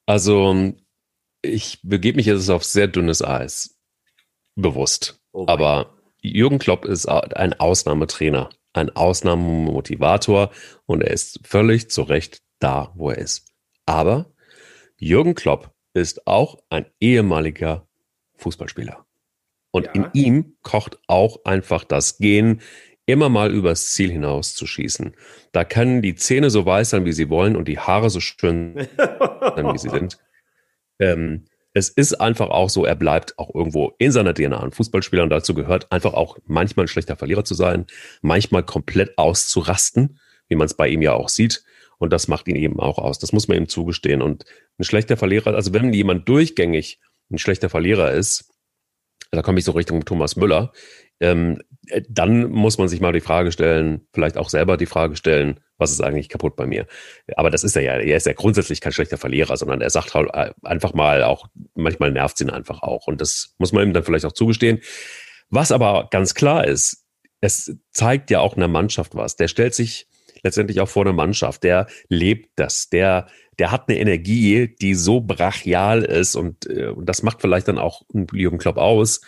Also, ich begebe mich jetzt auf sehr dünnes Eis. Bewusst. Oh Aber Jürgen Klopp ist ein Ausnahmetrainer, ein Ausnahmemotivator und er ist völlig zu Recht da, wo er ist. Aber Jürgen Klopp ist auch ein ehemaliger Fußballspieler. Und ja. in ihm kocht auch einfach das Gen, immer mal übers Ziel hinaus zu schießen. Da können die Zähne so weiß sein, wie sie wollen und die Haare so schön sein, wie sie sind. Ähm, es ist einfach auch so, er bleibt auch irgendwo in seiner DNA ein Fußballspieler und dazu gehört einfach auch manchmal ein schlechter Verlierer zu sein, manchmal komplett auszurasten, wie man es bei ihm ja auch sieht. Und das macht ihn eben auch aus. Das muss man ihm zugestehen. Und ein schlechter Verlierer, also wenn jemand durchgängig ein schlechter Verlierer ist, da komme ich so Richtung Thomas Müller, ähm, dann muss man sich mal die Frage stellen, vielleicht auch selber die Frage stellen, was ist eigentlich kaputt bei mir? Aber das ist er ja, er ist ja grundsätzlich kein schlechter Verlierer, sondern er sagt halt äh, einfach mal auch, manchmal nervt es ihn einfach auch. Und das muss man ihm dann vielleicht auch zugestehen. Was aber ganz klar ist, es zeigt ja auch einer Mannschaft was. Der stellt sich letztendlich auch vor der Mannschaft. Der lebt das, der, der hat eine Energie, die so brachial ist und, äh, und das macht vielleicht dann auch Jürgen Klopp aus,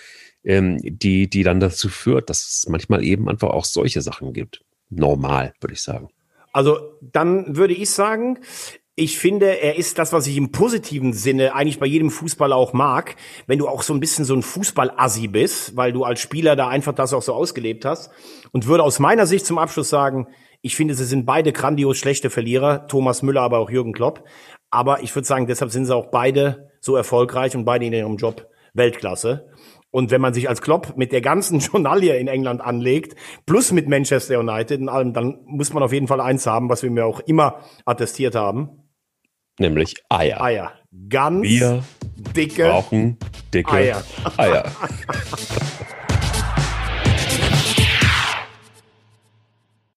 ähm, die, die dann dazu führt, dass es manchmal eben einfach auch solche Sachen gibt. Normal, würde ich sagen. Also dann würde ich sagen, ich finde, er ist das, was ich im positiven Sinne eigentlich bei jedem Fußballer auch mag, wenn du auch so ein bisschen so ein Fußballassi bist, weil du als Spieler da einfach das auch so ausgelebt hast. Und würde aus meiner Sicht zum Abschluss sagen, ich finde, sie sind beide grandios schlechte Verlierer, Thomas Müller, aber auch Jürgen Klopp. Aber ich würde sagen, deshalb sind sie auch beide so erfolgreich und beide in ihrem Job Weltklasse. Und wenn man sich als Klopp mit der ganzen Journalie in England anlegt, plus mit Manchester United und allem, dann muss man auf jeden Fall eins haben, was wir mir auch immer attestiert haben. Nämlich Eier. Eier. Ganz wir dicke brauchen dicke Eier. Eier.